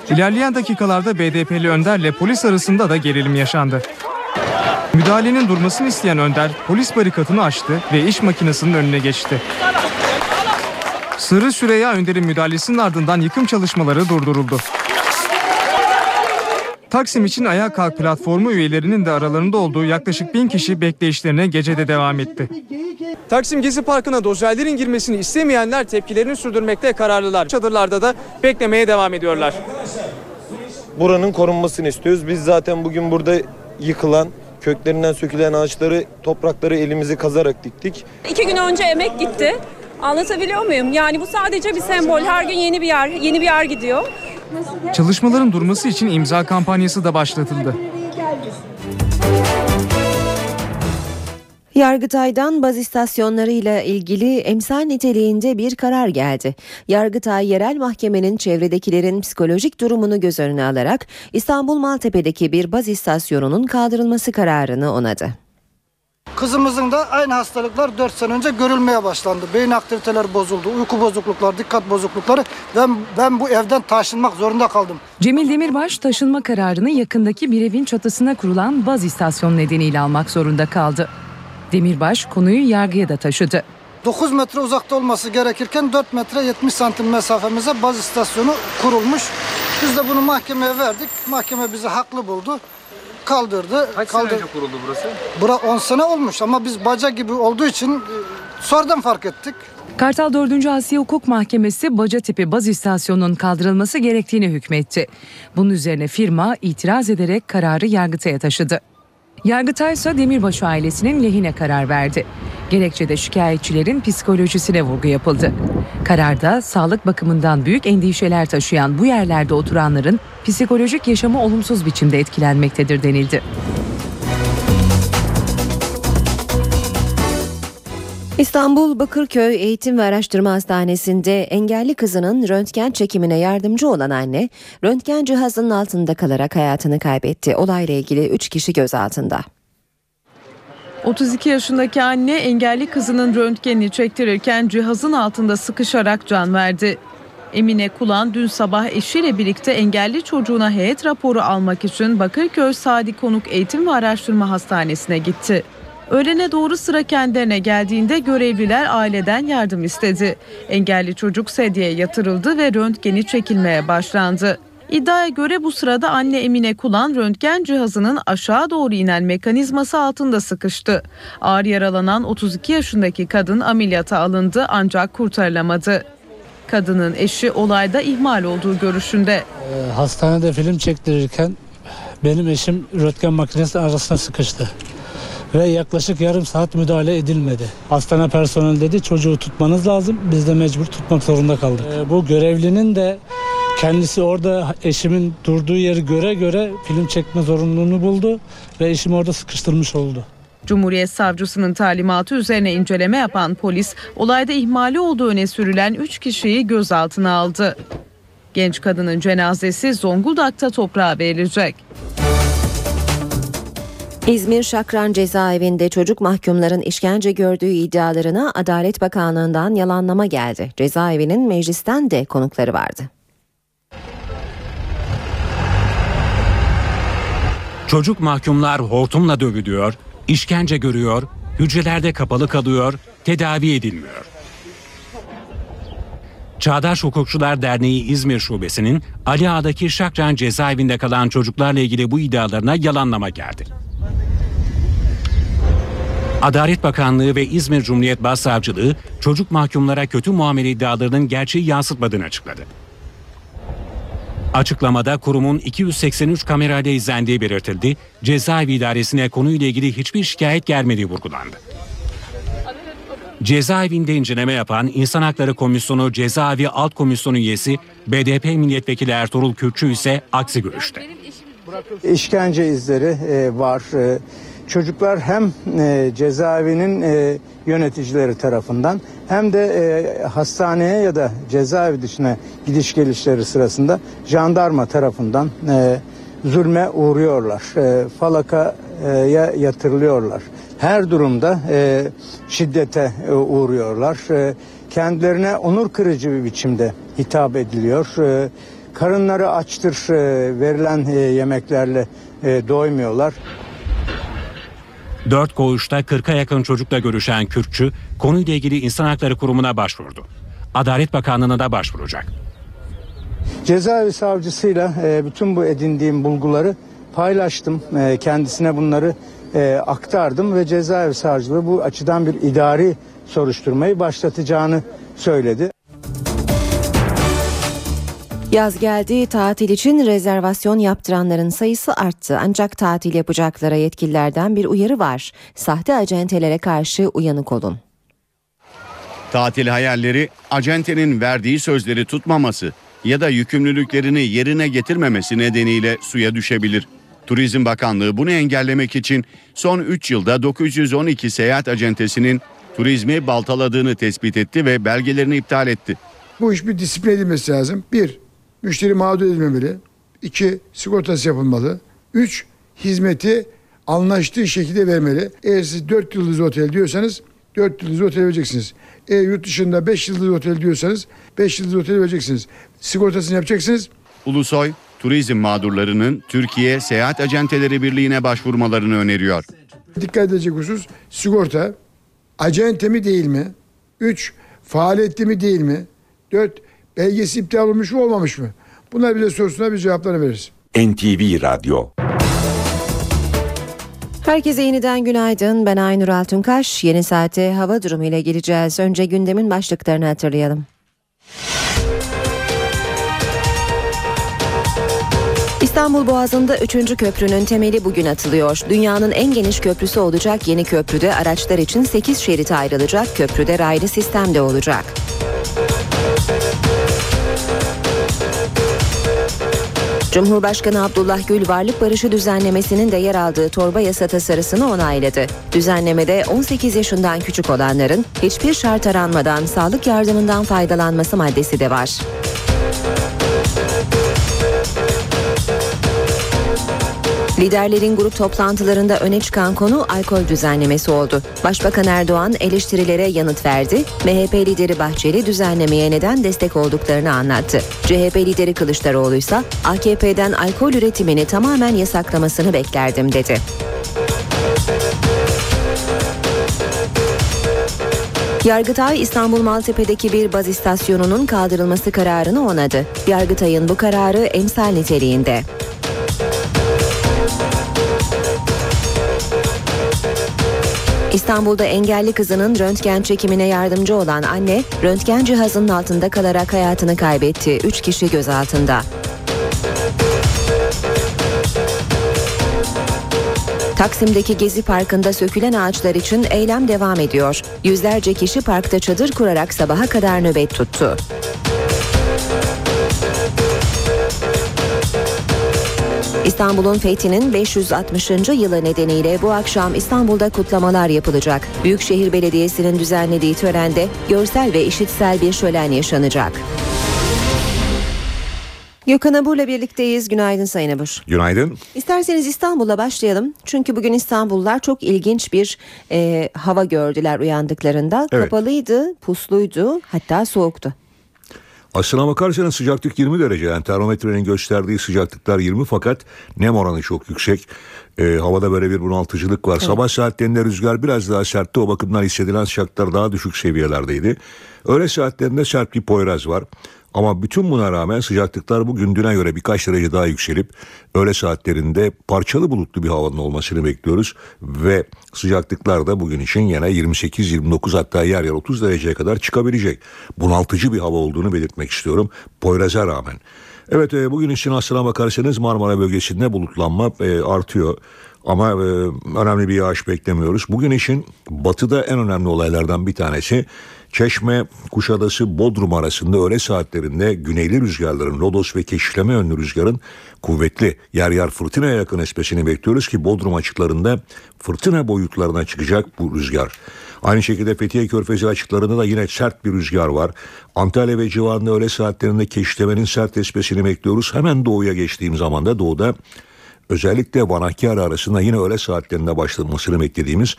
S11: İlerleyen dakikalarda BDP'li Önder'le polis arasında da gerilim yaşandı. Müdahalenin durmasını isteyen Önder polis barikatını açtı ve iş makinesinin önüne geçti. Sırrı Süreyya Önder'in müdahalesinin ardından yıkım çalışmaları durduruldu. Taksim için Ayağa Kalk platformu üyelerinin de aralarında olduğu yaklaşık bin kişi bekleyişlerine gecede devam etti. Taksim Gezi Parkı'na dozerlerin girmesini istemeyenler tepkilerini sürdürmekte kararlılar. Çadırlarda da beklemeye devam ediyorlar.
S12: Buranın korunmasını istiyoruz. Biz zaten bugün burada yıkılan, köklerinden sökülen ağaçları, toprakları elimizi kazarak diktik.
S13: İki gün önce emek gitti. Anlatabiliyor muyum? Yani bu sadece bir sembol. Her gün yeni bir yer, yeni bir yer gidiyor.
S11: Çalışmaların durması için imza kampanyası da başlatıldı.
S1: Yargıtay'dan baz istasyonlarıyla ilgili emsal niteliğinde bir karar geldi. Yargıtay yerel mahkemenin çevredekilerin psikolojik durumunu göz önüne alarak İstanbul Maltepe'deki bir baz istasyonunun kaldırılması kararını onadı.
S14: Kızımızın da aynı hastalıklar 4 sene önce görülmeye başlandı. Beyin aktiviteleri bozuldu, uyku bozuklukları, dikkat bozuklukları. Ben, ben bu evden taşınmak zorunda kaldım.
S15: Cemil Demirbaş taşınma kararını yakındaki bir evin çatısına kurulan baz istasyonu nedeniyle almak zorunda kaldı. Demirbaş konuyu yargıya da taşıdı.
S14: 9 metre uzakta olması gerekirken 4 metre 70 santim mesafemize baz istasyonu kurulmuş. Biz de bunu mahkemeye verdik. Mahkeme bizi haklı buldu. Kaldırdı.
S11: Kaç
S14: kaldır...
S11: sene önce kuruldu burası?
S14: Bura 10 sene olmuş ama biz baca gibi olduğu için e, sonradan fark ettik.
S15: Kartal 4. Asya Hukuk Mahkemesi Bacatepe baz istasyonunun kaldırılması gerektiğini hükmetti. Bunun üzerine firma itiraz ederek kararı Yargıtay'a taşıdı. Yargıtay ise Demirbaşı ailesinin lehine karar verdi. Gerekçede şikayetçilerin psikolojisine vurgu yapıldı. Kararda sağlık bakımından büyük endişeler taşıyan bu yerlerde oturanların psikolojik yaşamı olumsuz biçimde etkilenmektedir denildi.
S1: İstanbul Bakırköy Eğitim ve Araştırma Hastanesi'nde engelli kızının röntgen çekimine yardımcı olan anne röntgen cihazının altında kalarak hayatını kaybetti. Olayla ilgili 3 kişi gözaltında.
S3: 32 yaşındaki anne engelli kızının röntgenini çektirirken cihazın altında sıkışarak can verdi. Emine Kulan dün sabah eşiyle birlikte engelli çocuğuna heyet raporu almak için Bakırköy Sadi Konuk Eğitim ve Araştırma Hastanesi'ne gitti. Öğlene doğru sıra kendilerine geldiğinde görevliler aileden yardım istedi. Engelli çocuk sedyeye yatırıldı ve röntgeni çekilmeye başlandı. İddiaya göre bu sırada anne Emine Kulan röntgen cihazının aşağı doğru inen mekanizması altında sıkıştı. Ağır yaralanan 32 yaşındaki kadın ameliyata alındı ancak kurtarılamadı. Kadının eşi olayda ihmal olduğu görüşünde.
S16: Ee, hastanede film çektirirken benim eşim röntgen makinesinin arasına sıkıştı. Ve yaklaşık yarım saat müdahale edilmedi. Hastane personeli dedi çocuğu tutmanız lazım. Biz de mecbur tutmak zorunda kaldık. Ee, bu görevlinin de kendisi orada eşimin durduğu yeri göre göre film çekme zorunluluğunu buldu ve eşimi orada sıkıştırmış oldu.
S3: Cumhuriyet Savcısının talimatı üzerine inceleme yapan polis olayda ihmali olduğu öne sürülen 3 kişiyi gözaltına aldı. Genç kadının cenazesi Zonguldak'ta toprağa verilecek.
S1: İzmir Şakran cezaevinde çocuk mahkumların işkence gördüğü iddialarına Adalet Bakanlığı'ndan yalanlama geldi. Cezaevinin meclisten de konukları vardı.
S5: Çocuk mahkumlar hortumla dövülüyor, işkence görüyor, hücrelerde kapalı kalıyor, tedavi edilmiyor. Çağdaş Hukukçular Derneği İzmir Şubesi'nin Ali Ağa'daki Şakran cezaevinde kalan çocuklarla ilgili bu iddialarına yalanlama geldi. Adalet Bakanlığı ve İzmir Cumhuriyet Başsavcılığı çocuk mahkumlara kötü muamele iddialarının gerçeği yansıtmadığını açıkladı. Açıklamada kurumun 283 kamerayla izlendiği belirtildi. Cezaevi idaresine konuyla ilgili hiçbir şikayet gelmediği vurgulandı. Cezaevinde inceleme yapan İnsan Hakları Komisyonu Cezaevi Alt Komisyonu üyesi BDP Milletvekili Ertuğrul Kürkçü ise aksi görüşte.
S17: İşkence izleri e, var. Çocuklar hem e, cezaevinin e, yöneticileri tarafından hem de e, hastaneye ya da cezaevi dışına gidiş gelişleri sırasında jandarma tarafından e, zulme uğruyorlar. E, falakaya yatırılıyorlar. Her durumda e, şiddete e, uğruyorlar. E, kendilerine onur kırıcı bir biçimde hitap ediliyor. E, karınları açtır e, verilen e, yemeklerle e, doymuyorlar.
S5: Dört koğuşta 40'a yakın çocukla görüşen Kürkçü konuyla ilgili İnsan Hakları Kurumu'na başvurdu. Adalet Bakanlığı'na da başvuracak.
S17: Cezaevi savcısıyla e, bütün bu edindiğim bulguları paylaştım. E, kendisine bunları e, aktardım ve cezaevi savcılığı bu açıdan bir idari soruşturmayı başlatacağını söyledi.
S1: Yaz geldi, tatil için rezervasyon yaptıranların sayısı arttı. Ancak tatil yapacaklara yetkililerden bir uyarı var. Sahte acentelere karşı uyanık olun.
S18: Tatil hayalleri acentenin verdiği sözleri tutmaması ya da yükümlülüklerini yerine getirmemesi nedeniyle suya düşebilir. Turizm Bakanlığı bunu engellemek için son 3 yılda 912 seyahat acentesinin turizmi baltaladığını tespit etti ve belgelerini iptal etti.
S19: Bu iş bir disiplin edilmesi lazım. Bir, müşteri mağdur edilmemeli. İki, sigortası yapılmalı. Üç, hizmeti anlaştığı şekilde vermeli. Eğer siz 4 yıldız otel diyorsanız 4 yıldız otel vereceksiniz. Eğer yurt dışında 5 yıldız otel diyorsanız 5 yıldız otel vereceksiniz. Sigortasını yapacaksınız.
S18: Ulusoy, turizm mağdurlarının Türkiye Seyahat Acenteleri Birliği'ne başvurmalarını öneriyor.
S19: Dikkat edecek husus sigorta acente mi değil mi? 3. Faaliyetli mi değil mi? 4. Belgesi iptal olmuş mu olmamış mı? Bunlar bize sorusuna bir cevaplarını veririz.
S2: NTV Radyo
S1: Herkese yeniden günaydın. Ben Aynur Altunkaş. Yeni saate hava durumu ile gireceğiz. Önce gündemin başlıklarını hatırlayalım. İstanbul Boğazı'nda 3. köprünün temeli bugün atılıyor. Dünyanın en geniş köprüsü olacak yeni köprüde araçlar için 8 şerit ayrılacak. Köprüde raylı sistemde olacak. Cumhurbaşkanı Abdullah Gül varlık barışı düzenlemesinin de yer aldığı torba yasa tasarısını onayladı. Düzenlemede 18 yaşından küçük olanların hiçbir şart aranmadan sağlık yardımından faydalanması maddesi de var. Liderlerin grup toplantılarında öne çıkan konu alkol düzenlemesi oldu. Başbakan Erdoğan eleştirilere yanıt verdi. MHP lideri Bahçeli düzenlemeye neden destek olduklarını anlattı. CHP lideri Kılıçdaroğlu ise AKP'den alkol üretimini tamamen yasaklamasını beklerdim dedi. Yargıtay İstanbul Maltepe'deki bir baz istasyonunun kaldırılması kararını onadı. Yargıtay'ın bu kararı emsal niteliğinde. İstanbul'da engelli kızının röntgen çekimine yardımcı olan anne, röntgen cihazının altında kalarak hayatını kaybetti. Üç kişi gözaltında. Taksim'deki Gezi Parkı'nda sökülen ağaçlar için eylem devam ediyor. Yüzlerce kişi parkta çadır kurarak sabaha kadar nöbet tuttu. İstanbul'un fethinin 560. yılı nedeniyle bu akşam İstanbul'da kutlamalar yapılacak. Büyükşehir Belediyesi'nin düzenlediği törende görsel ve işitsel bir şölen yaşanacak. Gökhan Abur'la birlikteyiz. Günaydın Sayın Abur.
S2: Günaydın.
S1: İsterseniz İstanbul'la başlayalım. Çünkü bugün İstanbullular çok ilginç bir e, hava gördüler uyandıklarında.
S2: Evet.
S1: Kapalıydı, pusluydu, hatta soğuktu.
S2: Aslına bakarsanız sıcaklık 20 derece. Yani termometrenin gösterdiği sıcaklıklar 20 fakat nem oranı çok yüksek. Ee, havada böyle bir bunaltıcılık var. Sabah saatlerinde rüzgar biraz daha sertti. O bakımdan hissedilen sıcaklıklar daha düşük seviyelerdeydi. Öğle saatlerinde sert bir poyraz var. Ama bütün buna rağmen sıcaklıklar bugün düne göre birkaç derece daha yükselip öğle saatlerinde parçalı bulutlu bir havanın olmasını bekliyoruz. Ve sıcaklıklar da bugün için yine 28-29 hatta yer yer 30 dereceye kadar çıkabilecek. Bunaltıcı bir hava olduğunu belirtmek istiyorum Poyraz'a rağmen. Evet e, bugün için aslına bakarsanız Marmara bölgesinde bulutlanma e, artıyor. Ama e, önemli bir yağış beklemiyoruz. Bugün için batıda en önemli olaylardan bir tanesi Çeşme, Kuşadası, Bodrum arasında öğle saatlerinde güneyli rüzgarların, lodos ve keşifleme yönlü rüzgarın kuvvetli yer yer fırtınaya yakın esmesini bekliyoruz ki Bodrum açıklarında fırtına boyutlarına çıkacak bu rüzgar. Aynı şekilde Fethiye Körfezi açıklarında da yine sert bir rüzgar var. Antalya ve civarında öğle saatlerinde keşiflemenin sert esmesini bekliyoruz. Hemen doğuya geçtiğim zaman da doğuda özellikle Van Hakkari arasında yine öğle saatlerinde başlamasını beklediğimiz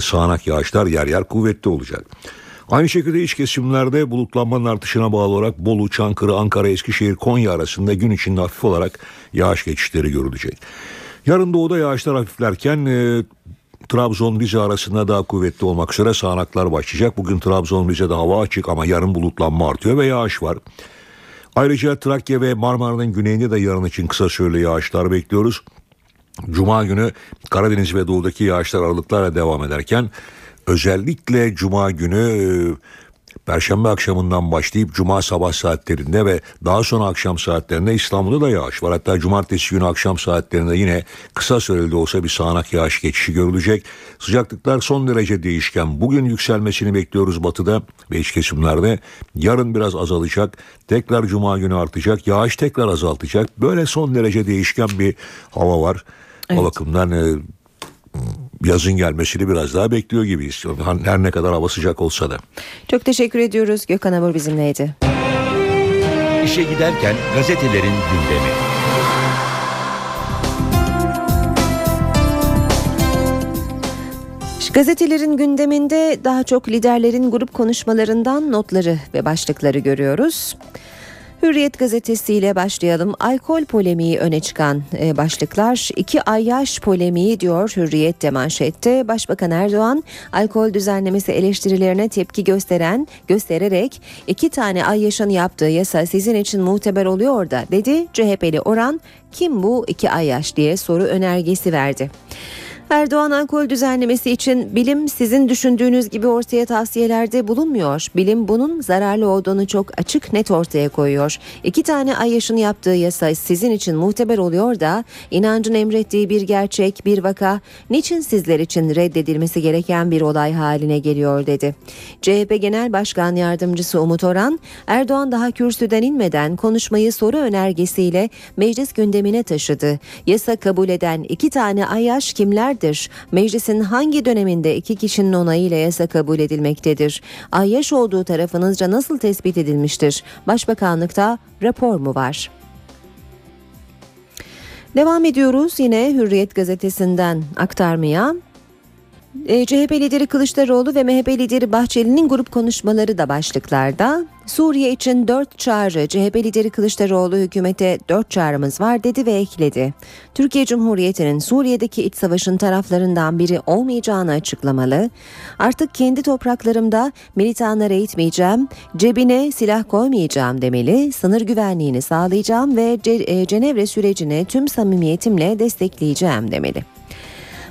S2: sağanak yağışlar yer yer kuvvetli olacak. Aynı şekilde iç kesimlerde bulutlanmanın artışına bağlı olarak Bolu, Çankırı, Ankara, Eskişehir, Konya arasında gün içinde hafif olarak yağış geçişleri görülecek. Yarın doğuda yağışlar hafiflerken e, Trabzon Rize arasında daha kuvvetli olmak üzere sağanaklar başlayacak. Bugün Trabzon Rize'de hava açık ama yarın bulutlanma artıyor ve yağış var. Ayrıca Trakya ve Marmara'nın güneyinde de yarın için kısa süreli yağışlar bekliyoruz. Cuma günü Karadeniz ve doğudaki yağışlar aralıklarla devam ederken özellikle Cuma günü e, Perşembe akşamından başlayıp Cuma sabah saatlerinde ve daha sonra akşam saatlerinde İstanbul'da da yağış var. Hatta Cumartesi günü akşam saatlerinde yine kısa süreli de olsa bir sağanak yağış geçişi görülecek. Sıcaklıklar son derece değişken. Bugün yükselmesini bekliyoruz batıda ve iç kesimlerde. Yarın biraz azalacak. Tekrar Cuma günü artacak. Yağış tekrar azaltacak. Böyle son derece değişken bir hava var. O bakımdan e, yazın gelmesini biraz daha bekliyor gibiyiz. Her ne kadar hava sıcak olsa da.
S1: Çok teşekkür ediyoruz. Gökhan Abur bizimleydi.
S2: İşe giderken gazetelerin gündemi.
S1: Gazetelerin gündeminde daha çok liderlerin grup konuşmalarından notları ve başlıkları görüyoruz. Hürriyet gazetesiyle başlayalım. Alkol polemiği öne çıkan e, başlıklar. İki ay yaş polemiği diyor Hürriyet de manşette. Başbakan Erdoğan alkol düzenlemesi eleştirilerine tepki gösteren göstererek iki tane ay yaşın yaptığı yasa sizin için muteber oluyor da dedi. CHP'li Oran kim bu iki ay yaş diye soru önergesi verdi. Erdoğan alkol düzenlemesi için bilim sizin düşündüğünüz gibi ortaya tavsiyelerde bulunmuyor. Bilim bunun zararlı olduğunu çok açık net ortaya koyuyor. İki tane ay yaptığı yasa sizin için muhteber oluyor da inancın emrettiği bir gerçek, bir vaka niçin sizler için reddedilmesi gereken bir olay haline geliyor dedi. CHP Genel Başkan Yardımcısı Umut Oran, Erdoğan daha kürsüden inmeden konuşmayı soru önergesiyle meclis gündemine taşıdı. Yasa kabul eden iki tane ay yaş kimlerdir? Meclisin hangi döneminde iki kişinin onayıyla yasa kabul edilmektedir? Ay yaş olduğu tarafınızca nasıl tespit edilmiştir? Başbakanlıkta rapor mu var? Devam ediyoruz yine Hürriyet gazetesinden aktarmaya. E, CHP lideri Kılıçdaroğlu ve MHP lideri Bahçeli'nin grup konuşmaları da başlıklarda. Suriye için dört çağrı CHP lideri Kılıçdaroğlu hükümete dört çağrımız var dedi ve ekledi. Türkiye Cumhuriyeti'nin Suriye'deki iç savaşın taraflarından biri olmayacağını açıklamalı. Artık kendi topraklarımda militanlara eğitmeyeceğim, cebine silah koymayacağım demeli, sınır güvenliğini sağlayacağım ve e, Cenevre sürecini tüm samimiyetimle destekleyeceğim demeli.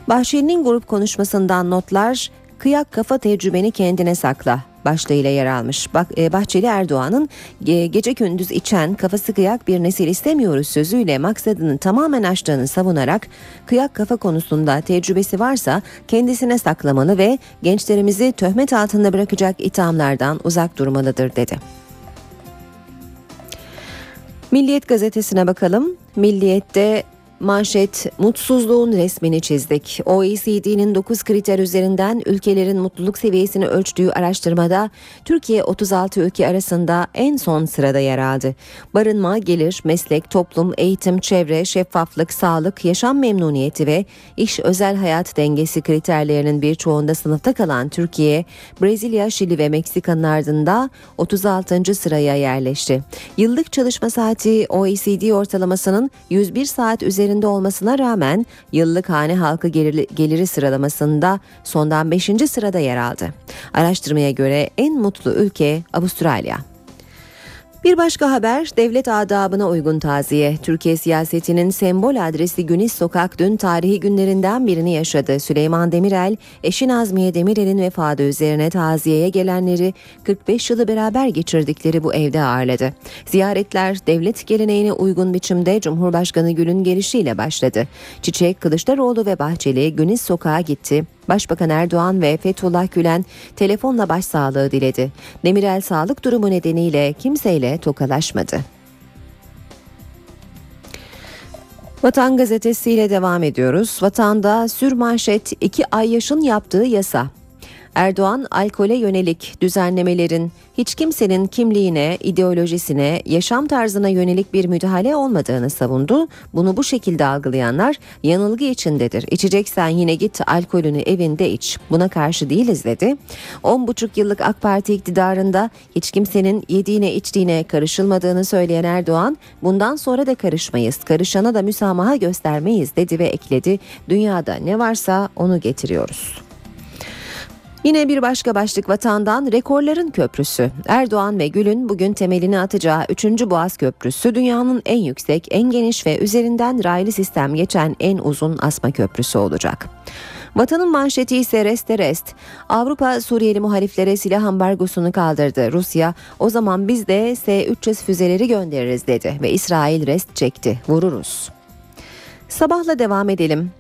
S1: Bahçeli'nin grup konuşmasından notlar kıyak kafa tecrübeni kendine sakla başlığıyla yer almış. E, Bahçeli Erdoğan'ın ge- gece gündüz içen kafası kıyak bir nesil istemiyoruz sözüyle maksadını tamamen aştığını savunarak kıyak kafa konusunda tecrübesi varsa kendisine saklamalı ve gençlerimizi töhmet altında bırakacak ithamlardan uzak durmalıdır dedi. Milliyet gazetesine bakalım. Milliyet'te manşet mutsuzluğun resmini çizdik. OECD'nin 9 kriter üzerinden ülkelerin mutluluk seviyesini ölçtüğü araştırmada Türkiye 36 ülke arasında en son sırada yer aldı. Barınma, gelir, meslek, toplum, eğitim, çevre, şeffaflık, sağlık, yaşam memnuniyeti ve iş özel hayat dengesi kriterlerinin birçoğunda sınıfta kalan Türkiye, Brezilya, Şili ve Meksika'nın ardında 36. sıraya yerleşti. Yıllık çalışma saati OECD ortalamasının 101 saat üzerinde olmasına rağmen yıllık hane halkı geliri, geliri sıralamasında sondan 5. sırada yer aldı. Araştırmaya göre en mutlu ülke Avustralya. Bir başka haber devlet adabına uygun taziye. Türkiye siyasetinin sembol adresi Güniz Sokak dün tarihi günlerinden birini yaşadı. Süleyman Demirel, eşi Nazmiye Demirel'in vefatı üzerine taziyeye gelenleri 45 yılı beraber geçirdikleri bu evde ağırladı. Ziyaretler devlet geleneğine uygun biçimde Cumhurbaşkanı Gül'ün gelişiyle başladı. Çiçek, Kılıçdaroğlu ve Bahçeli Güniz Sokak'a gitti. Başbakan Erdoğan ve Fethullah Gülen telefonla başsağlığı diledi. Demirel sağlık durumu nedeniyle kimseyle tokalaşmadı. Vatan gazetesiyle devam ediyoruz. Vatanda sürmanşet iki ay yaşın yaptığı yasa. Erdoğan alkole yönelik düzenlemelerin hiç kimsenin kimliğine, ideolojisine, yaşam tarzına yönelik bir müdahale olmadığını savundu. Bunu bu şekilde algılayanlar yanılgı içindedir. İçeceksen yine git alkolünü evinde iç. Buna karşı değiliz dedi. 10,5 yıllık AK Parti iktidarında hiç kimsenin yediğine içtiğine karışılmadığını söyleyen Erdoğan, bundan sonra da karışmayız, karışana da müsamaha göstermeyiz dedi ve ekledi. Dünyada ne varsa onu getiriyoruz. Yine bir başka başlık vatandan rekorların köprüsü. Erdoğan ve Gül'ün bugün temelini atacağı 3. Boğaz Köprüsü dünyanın en yüksek, en geniş ve üzerinden raylı sistem geçen en uzun asma köprüsü olacak. Vatanın manşeti ise reste rest. Avrupa Suriyeli muhaliflere silah ambargosunu kaldırdı. Rusya o zaman biz de S-300 füzeleri göndeririz dedi ve İsrail rest çekti. Vururuz. Sabahla devam edelim.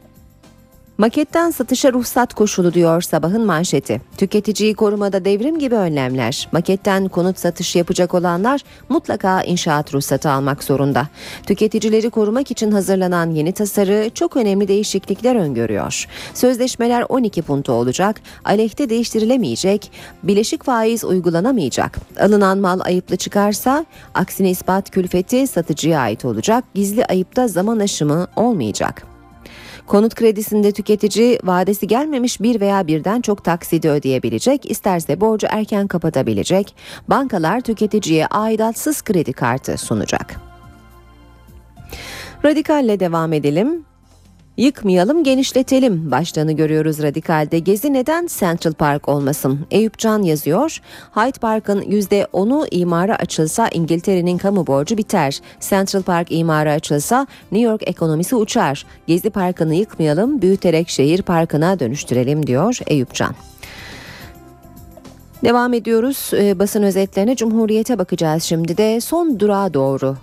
S1: Maketten satışa ruhsat koşulu diyor sabahın manşeti. Tüketiciyi korumada devrim gibi önlemler. Maketten konut satışı yapacak olanlar mutlaka inşaat ruhsatı almak zorunda. Tüketicileri korumak için hazırlanan yeni tasarı çok önemli değişiklikler öngörüyor. Sözleşmeler 12 punto olacak, aleyhte değiştirilemeyecek, bileşik faiz uygulanamayacak. Alınan mal ayıplı çıkarsa aksine ispat külfeti satıcıya ait olacak, gizli ayıpta zaman aşımı olmayacak. Konut kredisinde tüketici vadesi gelmemiş bir veya birden çok taksidi ödeyebilecek, isterse borcu erken kapatabilecek. Bankalar tüketiciye aidatsız kredi kartı sunacak. Radikalle devam edelim. Yıkmayalım genişletelim başlığını görüyoruz Radikal'de. Gezi neden Central Park olmasın? Eyüp Can yazıyor. Hyde Park'ın %10'u imara açılsa İngiltere'nin kamu borcu biter. Central Park imara açılsa New York ekonomisi uçar. Gezi Parkı'nı yıkmayalım büyüterek şehir parkına dönüştürelim diyor Eyüp Can. Devam ediyoruz ee, basın özetlerine Cumhuriyet'e bakacağız şimdi de son durağa doğru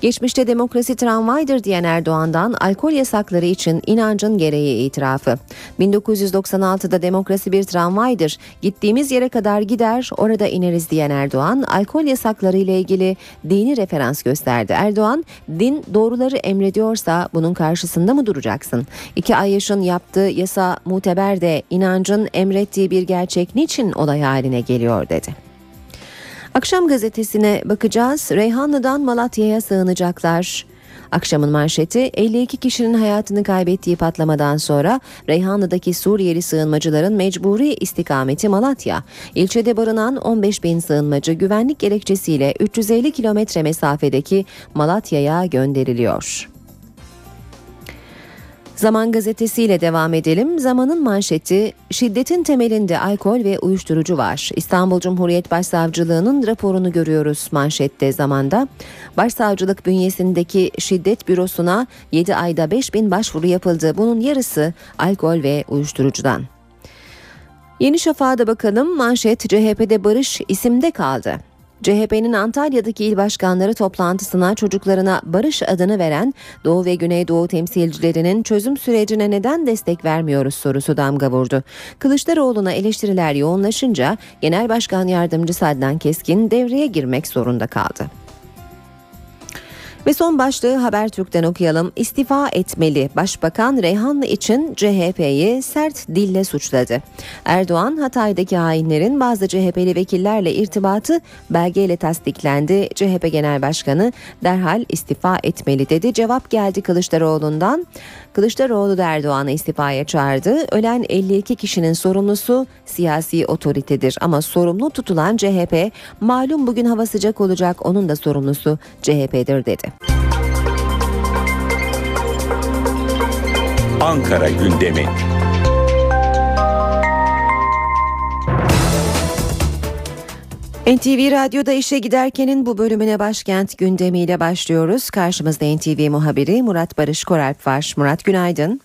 S1: Geçmişte demokrasi tramvaydır diyen Erdoğan'dan alkol yasakları için inancın gereği itirafı. 1996'da demokrasi bir tramvaydır. Gittiğimiz yere kadar gider, orada ineriz diyen Erdoğan, alkol yasakları ile ilgili dini referans gösterdi. Erdoğan, din doğruları emrediyorsa bunun karşısında mı duracaksın? İki ay yaşın yaptığı yasa muteber de inancın emrettiği bir gerçek niçin olay haline geliyor dedi. Akşam gazetesine bakacağız. Reyhanlı'dan Malatya'ya sığınacaklar. Akşamın manşeti 52 kişinin hayatını kaybettiği patlamadan sonra Reyhanlı'daki Suriyeli sığınmacıların mecburi istikameti Malatya. İlçede barınan 15 bin sığınmacı güvenlik gerekçesiyle 350 kilometre mesafedeki Malatya'ya gönderiliyor. Zaman gazetesiyle devam edelim. Zamanın manşeti şiddetin temelinde alkol ve uyuşturucu var. İstanbul Cumhuriyet Başsavcılığı'nın raporunu görüyoruz manşette zamanda. Başsavcılık bünyesindeki şiddet bürosuna 7 ayda 5 bin başvuru yapıldı. Bunun yarısı alkol ve uyuşturucudan. Yeni Şafak'a da bakalım manşet CHP'de barış isimde kaldı. CHP'nin Antalya'daki il başkanları toplantısına çocuklarına barış adını veren Doğu ve Güneydoğu temsilcilerinin çözüm sürecine neden destek vermiyoruz sorusu damga vurdu. Kılıçdaroğlu'na eleştiriler yoğunlaşınca Genel Başkan Yardımcısı Adnan Keskin devreye girmek zorunda kaldı. Ve son başlığı Habertürk'ten okuyalım. İstifa etmeli. Başbakan Reyhanlı için CHP'yi sert dille suçladı. Erdoğan Hatay'daki hainlerin bazı CHP'li vekillerle irtibatı belgeyle tasdiklendi. CHP Genel Başkanı derhal istifa etmeli dedi. Cevap geldi Kılıçdaroğlu'ndan. Kılıçdaroğlu da Erdoğan'ı istifaya çağırdı. Ölen 52 kişinin sorumlusu siyasi otoritedir ama sorumlu tutulan CHP malum bugün hava sıcak olacak onun da sorumlusu CHP'dir dedi.
S8: Ankara gündemi.
S1: NTV Radyo'da işe giderkenin bu bölümüne başkent gündemiyle başlıyoruz. Karşımızda NTV muhabiri Murat Barış Koralp var. Murat günaydın.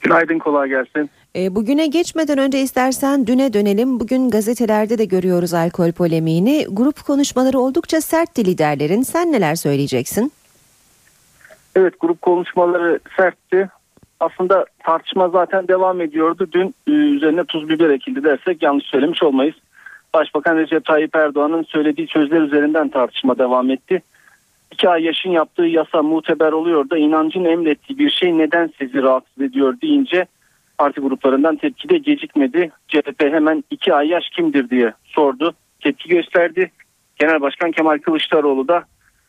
S20: Günaydın kolay gelsin.
S1: E, bugüne geçmeden önce istersen düne dönelim. Bugün gazetelerde de görüyoruz alkol polemiğini. Grup konuşmaları oldukça sertti liderlerin. Sen neler söyleyeceksin?
S20: Evet grup konuşmaları sertti. Aslında tartışma zaten devam ediyordu. Dün e, üzerine tuz biber ekildi dersek yanlış söylemiş olmayız. Başbakan Recep Tayyip Erdoğan'ın söylediği sözler üzerinden tartışma devam etti. İki ay yaşın yaptığı yasa muteber oluyor da inancın emrettiği bir şey neden sizi rahatsız ediyor deyince parti gruplarından tepki de gecikmedi. CHP hemen iki ay yaş kimdir diye sordu. Tepki gösterdi. Genel Başkan Kemal Kılıçdaroğlu da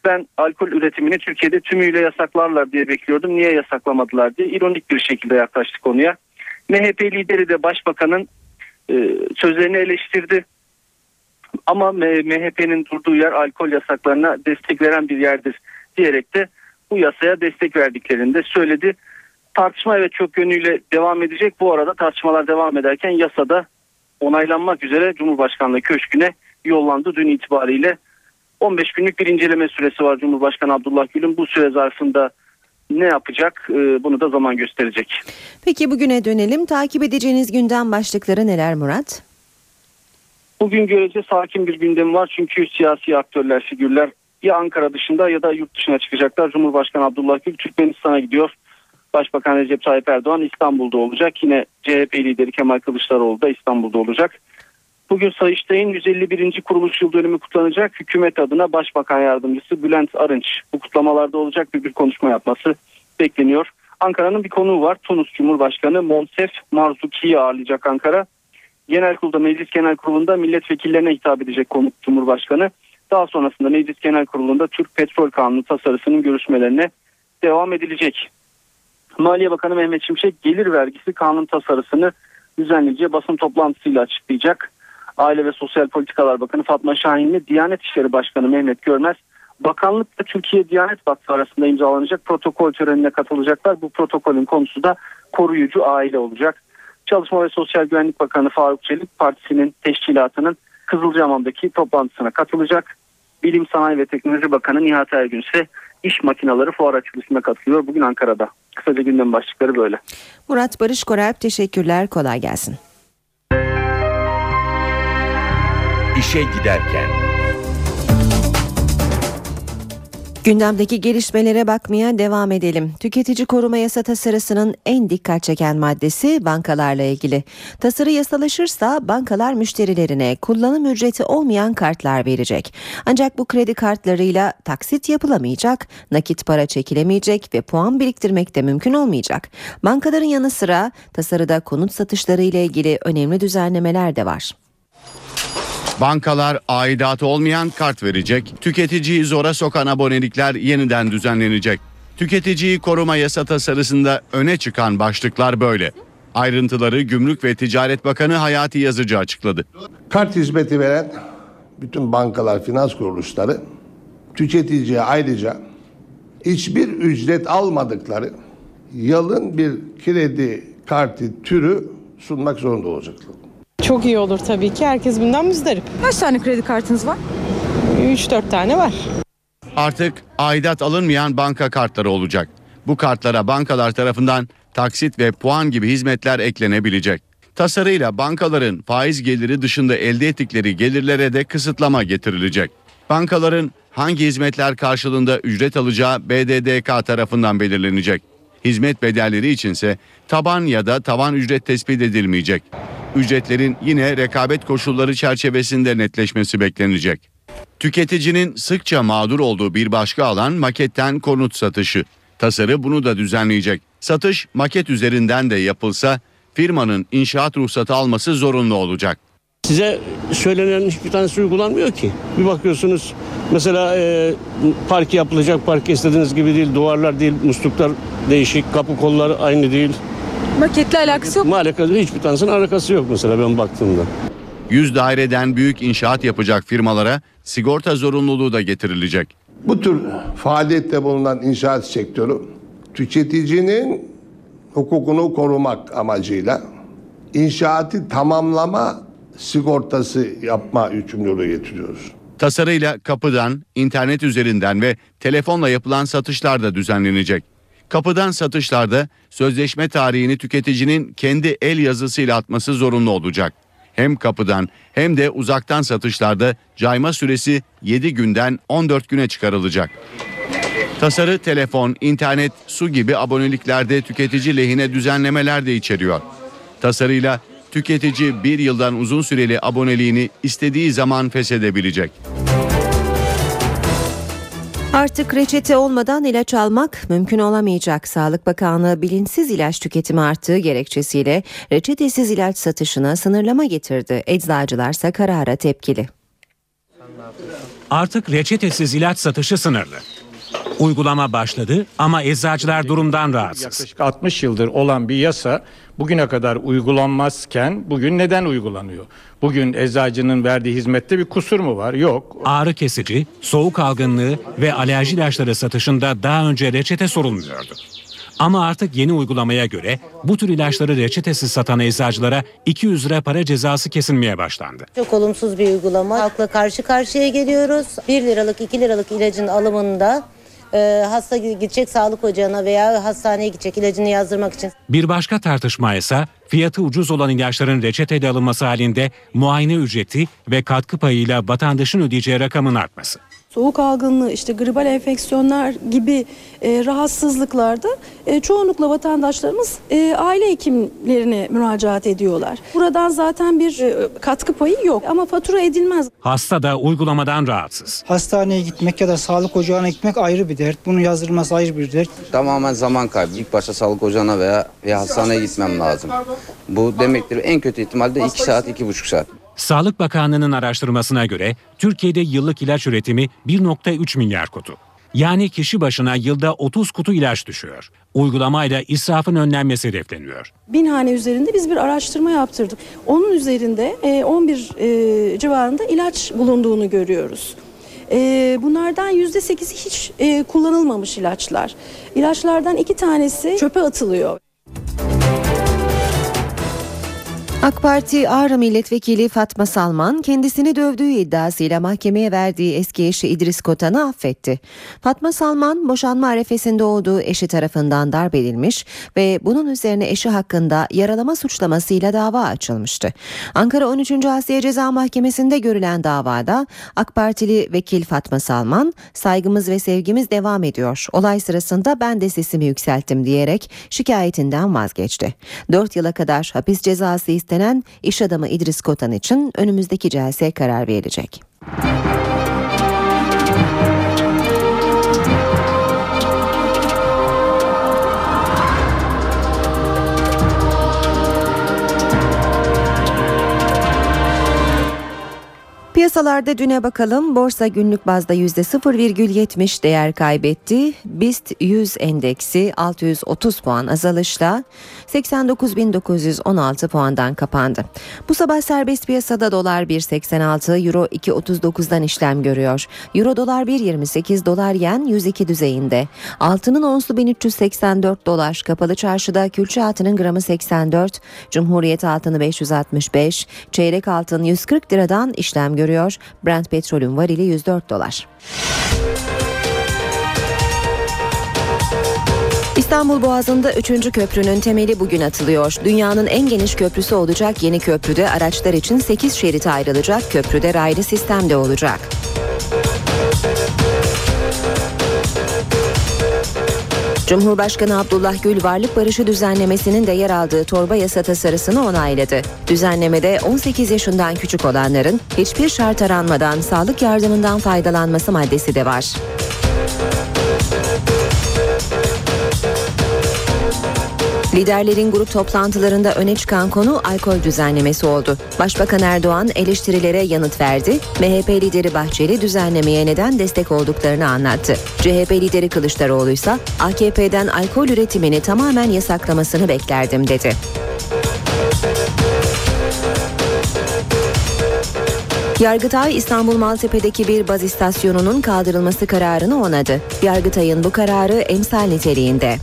S20: ben alkol üretimini Türkiye'de tümüyle yasaklarlar diye bekliyordum. Niye yasaklamadılar diye ironik bir şekilde yaklaştı konuya. MHP lideri de başbakanın e, sözlerini eleştirdi. Ama MHP'nin durduğu yer alkol yasaklarına destek veren bir yerdir diyerek de bu yasaya destek verdiklerini de söyledi. Tartışma evet çok yönüyle devam edecek. Bu arada tartışmalar devam ederken yasada onaylanmak üzere Cumhurbaşkanlığı Köşkü'ne yollandı dün itibariyle. 15 günlük bir inceleme süresi var Cumhurbaşkanı Abdullah Gül'ün. Bu süre zarfında ne yapacak e, bunu da zaman gösterecek.
S1: Peki bugüne dönelim. Takip edeceğiniz gündem başlıkları neler Murat?
S20: Bugün görece sakin bir gündem var çünkü siyasi aktörler, figürler ya Ankara dışında ya da yurt dışına çıkacaklar. Cumhurbaşkanı Abdullah Gül Türkmenistan'a gidiyor. Başbakan Recep Tayyip Erdoğan İstanbul'da olacak. Yine CHP lideri Kemal Kılıçdaroğlu da İstanbul'da olacak. Bugün Sayıştay'ın 151. kuruluş yıl dönümü kutlanacak. Hükümet adına Başbakan Yardımcısı Bülent Arınç bu kutlamalarda olacak bir, bir konuşma yapması bekleniyor. Ankara'nın bir konuğu var. Tunus Cumhurbaşkanı Monsef Marzuki'yi ağırlayacak Ankara. Genel Kurulda Meclis Genel Kurulu'nda milletvekillerine hitap edecek konuk Cumhurbaşkanı. Daha sonrasında Meclis Genel Kurulu'nda Türk Petrol Kanunu tasarısının görüşmelerine devam edilecek. Maliye Bakanı Mehmet Şimşek gelir vergisi kanun tasarısını düzenleyeceği basın toplantısıyla açıklayacak. Aile ve Sosyal Politikalar Bakanı Fatma Şahin ile Diyanet İşleri Başkanı Mehmet Görmez Bakanlıkla Türkiye Diyanet Vakfı arasında imzalanacak protokol törenine katılacaklar. Bu protokolün konusu da koruyucu aile olacak. Çalışma ve Sosyal Güvenlik Bakanı Faruk Çelik partisinin teşkilatının Kızılcahamam'daki toplantısına katılacak. Bilim Sanayi ve Teknoloji Bakanı Nihat Ergün ise iş makineleri fuar açılışına katılıyor bugün Ankara'da. Kısaca gündem başlıkları böyle.
S1: Murat Barış Koralp teşekkürler kolay gelsin.
S8: İşe giderken.
S1: Gündemdeki gelişmelere bakmaya devam edelim. Tüketici koruma yasa tasarısının en dikkat çeken maddesi bankalarla ilgili. Tasarı yasalaşırsa bankalar müşterilerine kullanım ücreti olmayan kartlar verecek. Ancak bu kredi kartlarıyla taksit yapılamayacak, nakit para çekilemeyecek ve puan biriktirmek de mümkün olmayacak. Bankaların yanı sıra tasarıda konut satışları ile ilgili önemli düzenlemeler de var.
S18: Bankalar aidatı olmayan kart verecek. Tüketiciyi zora sokan abonelikler yeniden düzenlenecek. Tüketiciyi koruma yasa tasarısında öne çıkan başlıklar böyle. Ayrıntıları Gümrük ve Ticaret Bakanı Hayati Yazıcı açıkladı.
S21: Kart hizmeti veren bütün bankalar, finans kuruluşları tüketiciye ayrıca hiçbir ücret almadıkları yalın bir kredi kartı türü sunmak zorunda olacaklar.
S22: Çok iyi olur tabii ki. Herkes bundan müzdarip. Kaç tane kredi kartınız var? 3-4 tane var.
S18: Artık aidat alınmayan banka kartları olacak. Bu kartlara bankalar tarafından taksit ve puan gibi hizmetler eklenebilecek. Tasarıyla bankaların faiz geliri dışında elde ettikleri gelirlere de kısıtlama getirilecek. Bankaların hangi hizmetler karşılığında ücret alacağı BDDK tarafından belirlenecek. Hizmet bedelleri içinse taban ya da tavan ücret tespit edilmeyecek. Ücretlerin yine rekabet koşulları çerçevesinde netleşmesi beklenecek. Tüketicinin sıkça mağdur olduğu bir başka alan maketten konut satışı. Tasarı bunu da düzenleyecek. Satış maket üzerinden de yapılsa firmanın inşaat ruhsatı alması zorunlu olacak.
S23: Size söylenen hiçbir tanesi uygulanmıyor ki. Bir bakıyorsunuz mesela e, park yapılacak park istediğiniz gibi değil. Duvarlar değil, musluklar değişik, kapı kolları aynı değil.
S22: Maketle alakası yok.
S23: Alakası, hiçbir tanesinin alakası yok mesela ben baktığımda.
S18: 100 daireden büyük inşaat yapacak firmalara sigorta zorunluluğu da getirilecek.
S21: Bu tür faaliyette bulunan inşaat sektörü tüketicinin hukukunu korumak amacıyla inşaatı tamamlama sigortası yapma yükümlülüğü getiriyoruz.
S18: Tasarıyla kapıdan, internet üzerinden ve telefonla yapılan satışlar da düzenlenecek. Kapıdan satışlarda sözleşme tarihini tüketicinin kendi el yazısıyla atması zorunlu olacak. Hem kapıdan hem de uzaktan satışlarda cayma süresi 7 günden 14 güne çıkarılacak. Tasarı telefon, internet, su gibi aboneliklerde tüketici lehine düzenlemeler de içeriyor. Tasarıyla tüketici bir yıldan uzun süreli aboneliğini istediği zaman feshedebilecek.
S1: Artık reçete olmadan ilaç almak mümkün olamayacak. Sağlık Bakanlığı bilinçsiz ilaç tüketimi arttığı gerekçesiyle reçetesiz ilaç satışına sınırlama getirdi. Eczacılarsa karara tepkili.
S5: Artık reçetesiz ilaç satışı sınırlı. Uygulama başladı ama eczacılar durumdan rahatsız.
S24: Yaklaşık 60 yıldır olan bir yasa bugüne kadar uygulanmazken bugün neden uygulanıyor? Bugün eczacının verdiği hizmette bir kusur mu var? Yok.
S5: Ağrı kesici, soğuk algınlığı ve alerji ilaçları satışında daha önce reçete sorulmuyordu. Ama artık yeni uygulamaya göre bu tür ilaçları reçetesiz satan eczacılara 200 lira para cezası kesilmeye başlandı.
S25: Çok olumsuz bir uygulama. Halkla karşı karşıya geliyoruz. 1 liralık 2 liralık ilacın alımında e, hasta gidecek sağlık ocağına veya hastaneye gidecek ilacını yazdırmak için.
S5: Bir başka tartışma ise fiyatı ucuz olan ilaçların reçetede alınması halinde muayene ücreti ve katkı payıyla vatandaşın ödeyeceği rakamın artması.
S26: Soğuk algınlığı, işte gribal enfeksiyonlar gibi e, rahatsızlıklarda e, çoğunlukla vatandaşlarımız e, aile hekimlerine müracaat ediyorlar. Buradan zaten bir e, katkı payı yok ama fatura edilmez.
S5: Hasta da uygulamadan rahatsız.
S27: Hastaneye gitmek ya da sağlık ocağına gitmek ayrı bir dert. Bunun yazdırılması ayrı bir dert.
S28: Tamamen zaman kaybı. İlk başta sağlık ocağına veya, veya hastaneye gitmem lazım. Bu demektir en kötü ihtimalle 2 saat, 2,5 saat.
S5: Sağlık Bakanlığı'nın araştırmasına göre Türkiye'de yıllık ilaç üretimi 1.3 milyar kutu. Yani kişi başına yılda 30 kutu ilaç düşüyor. Uygulamayla israfın önlenmesi hedefleniyor.
S26: Bin hane üzerinde biz bir araştırma yaptırdık. Onun üzerinde e, 11 e, civarında ilaç bulunduğunu görüyoruz. E, bunlardan %8'i hiç e, kullanılmamış ilaçlar. İlaçlardan iki tanesi çöpe atılıyor.
S1: AK Parti Ağrı Milletvekili Fatma Salman kendisini dövdüğü iddiasıyla mahkemeye verdiği eski eşi İdris Kotan'ı affetti. Fatma Salman boşanma arefesinde olduğu eşi tarafından darp edilmiş ve bunun üzerine eşi hakkında yaralama suçlamasıyla dava açılmıştı. Ankara 13. Asya Ceza Mahkemesi'nde görülen davada AK Partili vekil Fatma Salman saygımız ve sevgimiz devam ediyor. Olay sırasında ben de sesimi yükselttim diyerek şikayetinden vazgeçti. 4 yıla kadar hapis cezası istenen iş adamı İdris Kotan için önümüzdeki celse karar verilecek. Piyasalarda düne bakalım. Borsa günlük bazda %0,70 değer kaybetti. BIST 100 endeksi 630 puan azalışla 89.916 puandan kapandı. Bu sabah serbest piyasada dolar 1.86, euro 2.39'dan işlem görüyor. Euro dolar 1.28, dolar yen 102 düzeyinde. Altının onsu 1384 dolar. Kapalı çarşıda külçe altının gramı 84, Cumhuriyet altını 565, çeyrek altın 140 liradan işlem görüyor. Brent petrolün varili 104 dolar. İstanbul Boğazı'nda 3. köprünün temeli bugün atılıyor. Dünyanın en geniş köprüsü olacak yeni köprüde araçlar için 8 şerit ayrılacak. Köprüde raylı sistem de olacak. Cumhurbaşkanı Abdullah Gül varlık barışı düzenlemesinin de yer aldığı torba yasa tasarısını onayladı. Düzenlemede 18 yaşından küçük olanların hiçbir şart aranmadan sağlık yardımından faydalanması maddesi de var. Liderlerin grup toplantılarında öne çıkan konu alkol düzenlemesi oldu. Başbakan Erdoğan eleştirilere yanıt verdi. MHP lideri Bahçeli düzenlemeye neden destek olduklarını anlattı. CHP lideri Kılıçdaroğlu ise AKP'den alkol üretimini tamamen yasaklamasını beklerdim dedi. Yargıtay İstanbul Maltepe'deki bir baz istasyonunun kaldırılması kararını onadı. Yargıtay'ın bu kararı emsal niteliğinde.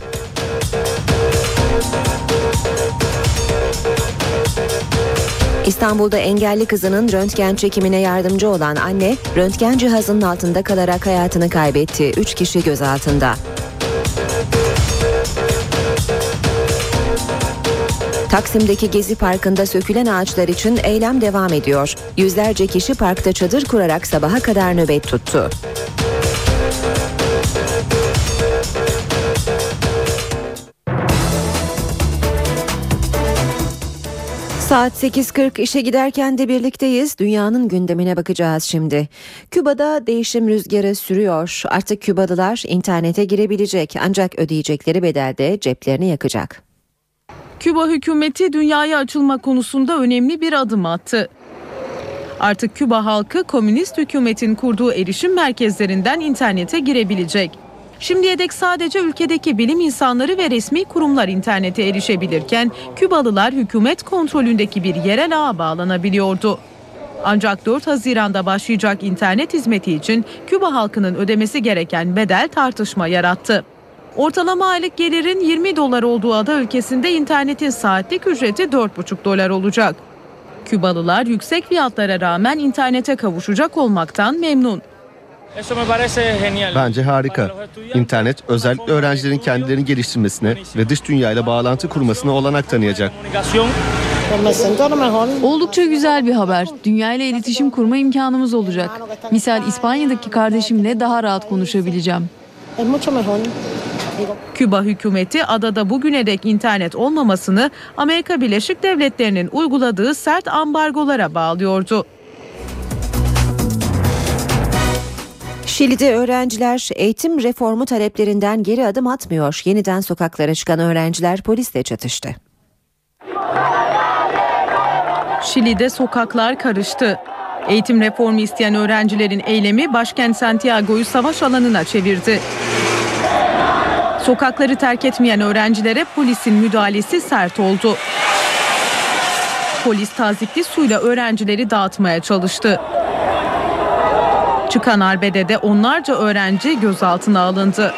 S1: İstanbul'da engelli kızının röntgen çekimine yardımcı olan anne, röntgen cihazının altında kalarak hayatını kaybetti. Üç kişi gözaltında. Taksim'deki Gezi Parkı'nda sökülen ağaçlar için eylem devam ediyor. Yüzlerce kişi parkta çadır kurarak sabaha kadar nöbet tuttu. Saat 8.40 işe giderken de birlikteyiz. Dünyanın gündemine bakacağız şimdi. Küba'da değişim rüzgarı sürüyor. Artık Kübalılar internete girebilecek ancak ödeyecekleri bedelde ceplerini yakacak.
S3: Küba hükümeti dünyaya açılma konusunda önemli bir adım attı. Artık Küba halkı komünist hükümetin kurduğu erişim merkezlerinden internete girebilecek. Şimdiye dek sadece ülkedeki bilim insanları ve resmi kurumlar internete erişebilirken Kübalılar hükümet kontrolündeki bir yerel ağa bağlanabiliyordu. Ancak 4 Haziran'da başlayacak internet hizmeti için Küba halkının ödemesi gereken bedel tartışma yarattı. Ortalama aylık gelirin 20 dolar olduğu ada ülkesinde internetin saatlik ücreti 4,5 dolar olacak. Kübalılar yüksek fiyatlara rağmen internete kavuşacak olmaktan memnun.
S29: Bence harika. İnternet özellikle öğrencilerin kendilerini geliştirmesine ve dış dünyayla bağlantı kurmasına olanak tanıyacak.
S30: Oldukça güzel bir haber. Dünya ile iletişim kurma imkanımız olacak. Misal İspanya'daki kardeşimle daha rahat konuşabileceğim.
S3: Küba hükümeti adada bugüne dek internet olmamasını Amerika Birleşik Devletleri'nin uyguladığı sert ambargolara bağlıyordu.
S1: Şili'de öğrenciler eğitim reformu taleplerinden geri adım atmıyor. Yeniden sokaklara çıkan öğrenciler polisle çatıştı.
S3: Şili'de sokaklar karıştı. Eğitim reformu isteyen öğrencilerin eylemi başkent Santiago'yu savaş alanına çevirdi. Sokakları terk etmeyen öğrencilere polisin müdahalesi sert oldu. Polis tazikli suyla öğrencileri dağıtmaya çalıştı. Çıkan arbedede onlarca öğrenci gözaltına alındı.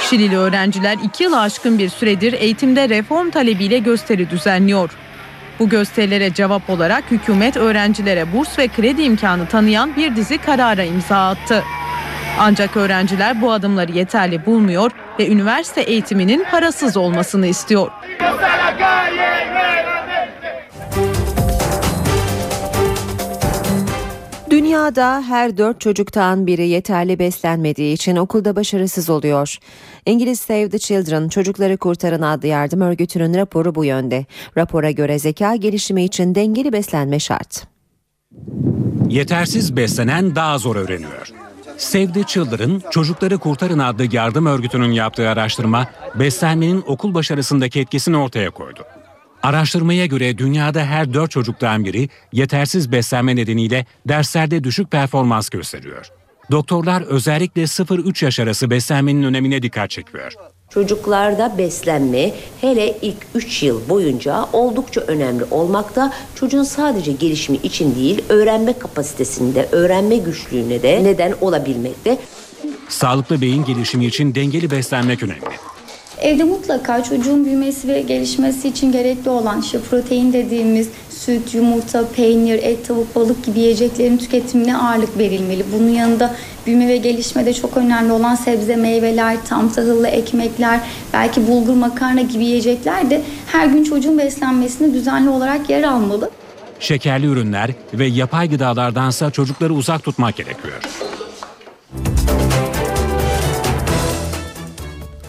S3: Şilili öğrenciler iki yıl aşkın bir süredir eğitimde reform talebiyle gösteri düzenliyor. Bu gösterilere cevap olarak hükümet öğrencilere burs ve kredi imkanı tanıyan bir dizi karara imza attı. Ancak öğrenciler bu adımları yeterli bulmuyor ve üniversite eğitiminin parasız olmasını istiyor.
S1: Dünyada her dört çocuktan biri yeterli beslenmediği için okulda başarısız oluyor. İngiliz Save the Children Çocukları Kurtarın adlı yardım örgütünün raporu bu yönde. Rapora göre zeka gelişimi için dengeli beslenme şart.
S5: Yetersiz beslenen daha zor öğreniyor. Save the Children, Çocukları Kurtarın adlı yardım örgütünün yaptığı araştırma, beslenmenin okul başarısındaki etkisini ortaya koydu. Araştırmaya göre dünyada her dört çocuktan biri yetersiz beslenme nedeniyle derslerde düşük performans gösteriyor. Doktorlar özellikle 0-3 yaş arası beslenmenin önemine dikkat çekiyor.
S31: Çocuklarda beslenme hele ilk 3 yıl boyunca oldukça önemli olmakta. Çocuğun sadece gelişimi için değil, öğrenme kapasitesinde, öğrenme güçlüğüne de neden olabilmekte.
S5: Sağlıklı beyin gelişimi için dengeli beslenmek önemli.
S32: Evde mutlaka çocuğun büyümesi ve gelişmesi için gerekli olan işte protein dediğimiz süt, yumurta, peynir, et, tavuk, balık gibi yiyeceklerin tüketimine ağırlık verilmeli. Bunun yanında büyüme ve gelişmede çok önemli olan sebze, meyveler, tam tahıllı ekmekler, belki bulgur makarna gibi yiyecekler de her gün çocuğun beslenmesinde düzenli olarak yer almalı.
S5: Şekerli ürünler ve yapay gıdalardansa çocukları uzak tutmak gerekiyor.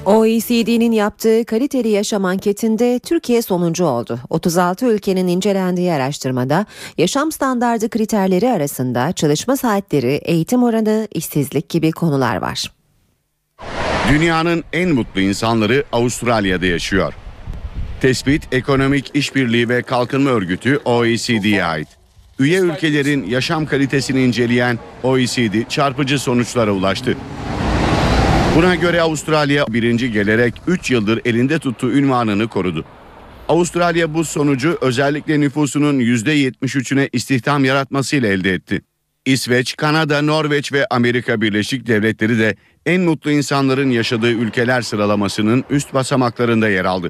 S1: OECD'nin yaptığı kaliteli yaşam anketinde Türkiye sonuncu oldu. 36 ülkenin incelendiği araştırmada yaşam standardı kriterleri arasında çalışma saatleri, eğitim oranı, işsizlik gibi konular var.
S18: Dünyanın en mutlu insanları Avustralya'da yaşıyor. Tespit Ekonomik İşbirliği ve Kalkınma Örgütü OECD'ye ait. Üye ülkelerin yaşam kalitesini inceleyen OECD çarpıcı sonuçlara ulaştı. Buna göre Avustralya birinci gelerek 3 yıldır elinde tuttuğu ünvanını korudu. Avustralya bu sonucu özellikle nüfusunun %73'üne istihdam yaratmasıyla elde etti. İsveç, Kanada, Norveç ve Amerika Birleşik Devletleri de en mutlu insanların yaşadığı ülkeler sıralamasının üst basamaklarında yer aldı.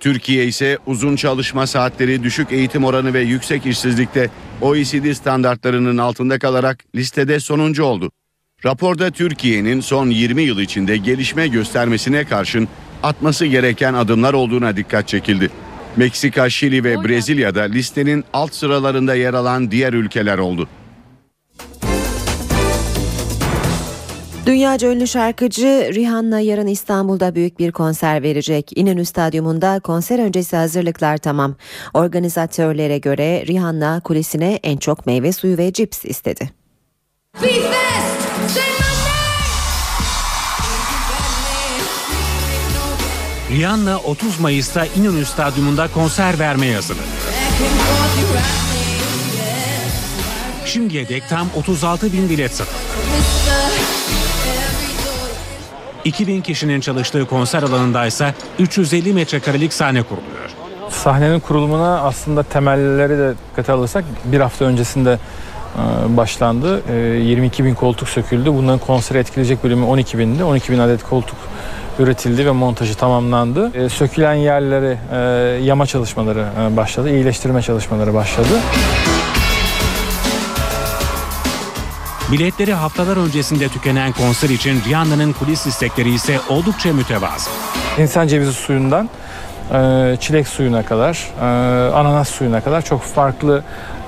S18: Türkiye ise uzun çalışma saatleri, düşük eğitim oranı ve yüksek işsizlikte OECD standartlarının altında kalarak listede sonuncu oldu. Raporda Türkiye'nin son 20 yıl içinde gelişme göstermesine karşın atması gereken adımlar olduğuna dikkat çekildi. Meksika, Şili ve Brezilya'da listenin alt sıralarında yer alan diğer ülkeler oldu.
S1: Dünyaca ünlü şarkıcı Rihanna yarın İstanbul'da büyük bir konser verecek. İnönü Stadyumunda konser öncesi hazırlıklar tamam. Organizatörlere göre Rihanna kulisine en çok meyve suyu ve cips istedi.
S5: Rihanna 30 Mayıs'ta İnönü Stadyumunda konser vermeye hazırlanıyor. Şimdiye dek tam 36 bin bilet satıldı. 2000 kişinin çalıştığı konser alanında ise 350 metrekarelik sahne kuruluyor.
S33: Sahnenin kurulumuna aslında temelleri de dikkate alırsak bir hafta öncesinde başlandı. E, 22 bin koltuk söküldü. Bunların konseri etkileyecek bölümü 12 bindi. 12 bin adet koltuk üretildi ve montajı tamamlandı. E, sökülen yerleri e, yama çalışmaları e, başladı. iyileştirme çalışmaları başladı.
S5: Biletleri haftalar öncesinde tükenen konser için Rihanna'nın kulis istekleri ise oldukça mütevazı.
S33: İnsan cevizi suyundan e, çilek suyuna kadar, e, ananas suyuna kadar çok farklı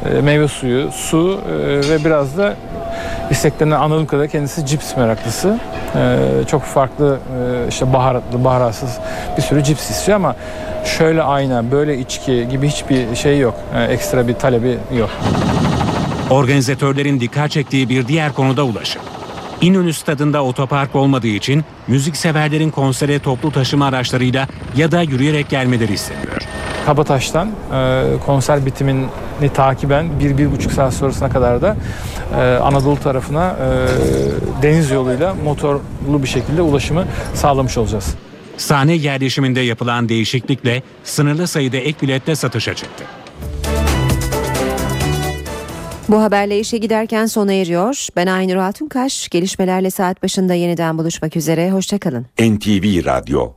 S33: e, meyve suyu, su e, ve biraz da isteklerine anladığım kadarıyla kendisi cips meraklısı. Çok farklı işte baharatlı, baharatsız bir sürü cips istiyor ama şöyle ayna, böyle içki gibi hiçbir şey yok. Ekstra bir talebi yok.
S5: Organizatörlerin dikkat çektiği bir diğer konuda ulaşım. İnönü stadında otopark olmadığı için müzikseverlerin konsere toplu taşıma araçlarıyla ya da yürüyerek gelmeleri isteniyor.
S33: Kabataş'tan e, konser bitimini takiben bir, bir buçuk saat sonrasına kadar da e, Anadolu tarafına e, deniz yoluyla motorlu bir şekilde ulaşımı sağlamış olacağız.
S5: Sahne yerleşiminde yapılan değişiklikle sınırlı sayıda ek bilette satışa çıktı.
S1: Bu haberle işe giderken sona eriyor. Ben Aynur Altunkaş. Gelişmelerle saat başında yeniden buluşmak üzere. Hoşçakalın.
S8: NTV Radyo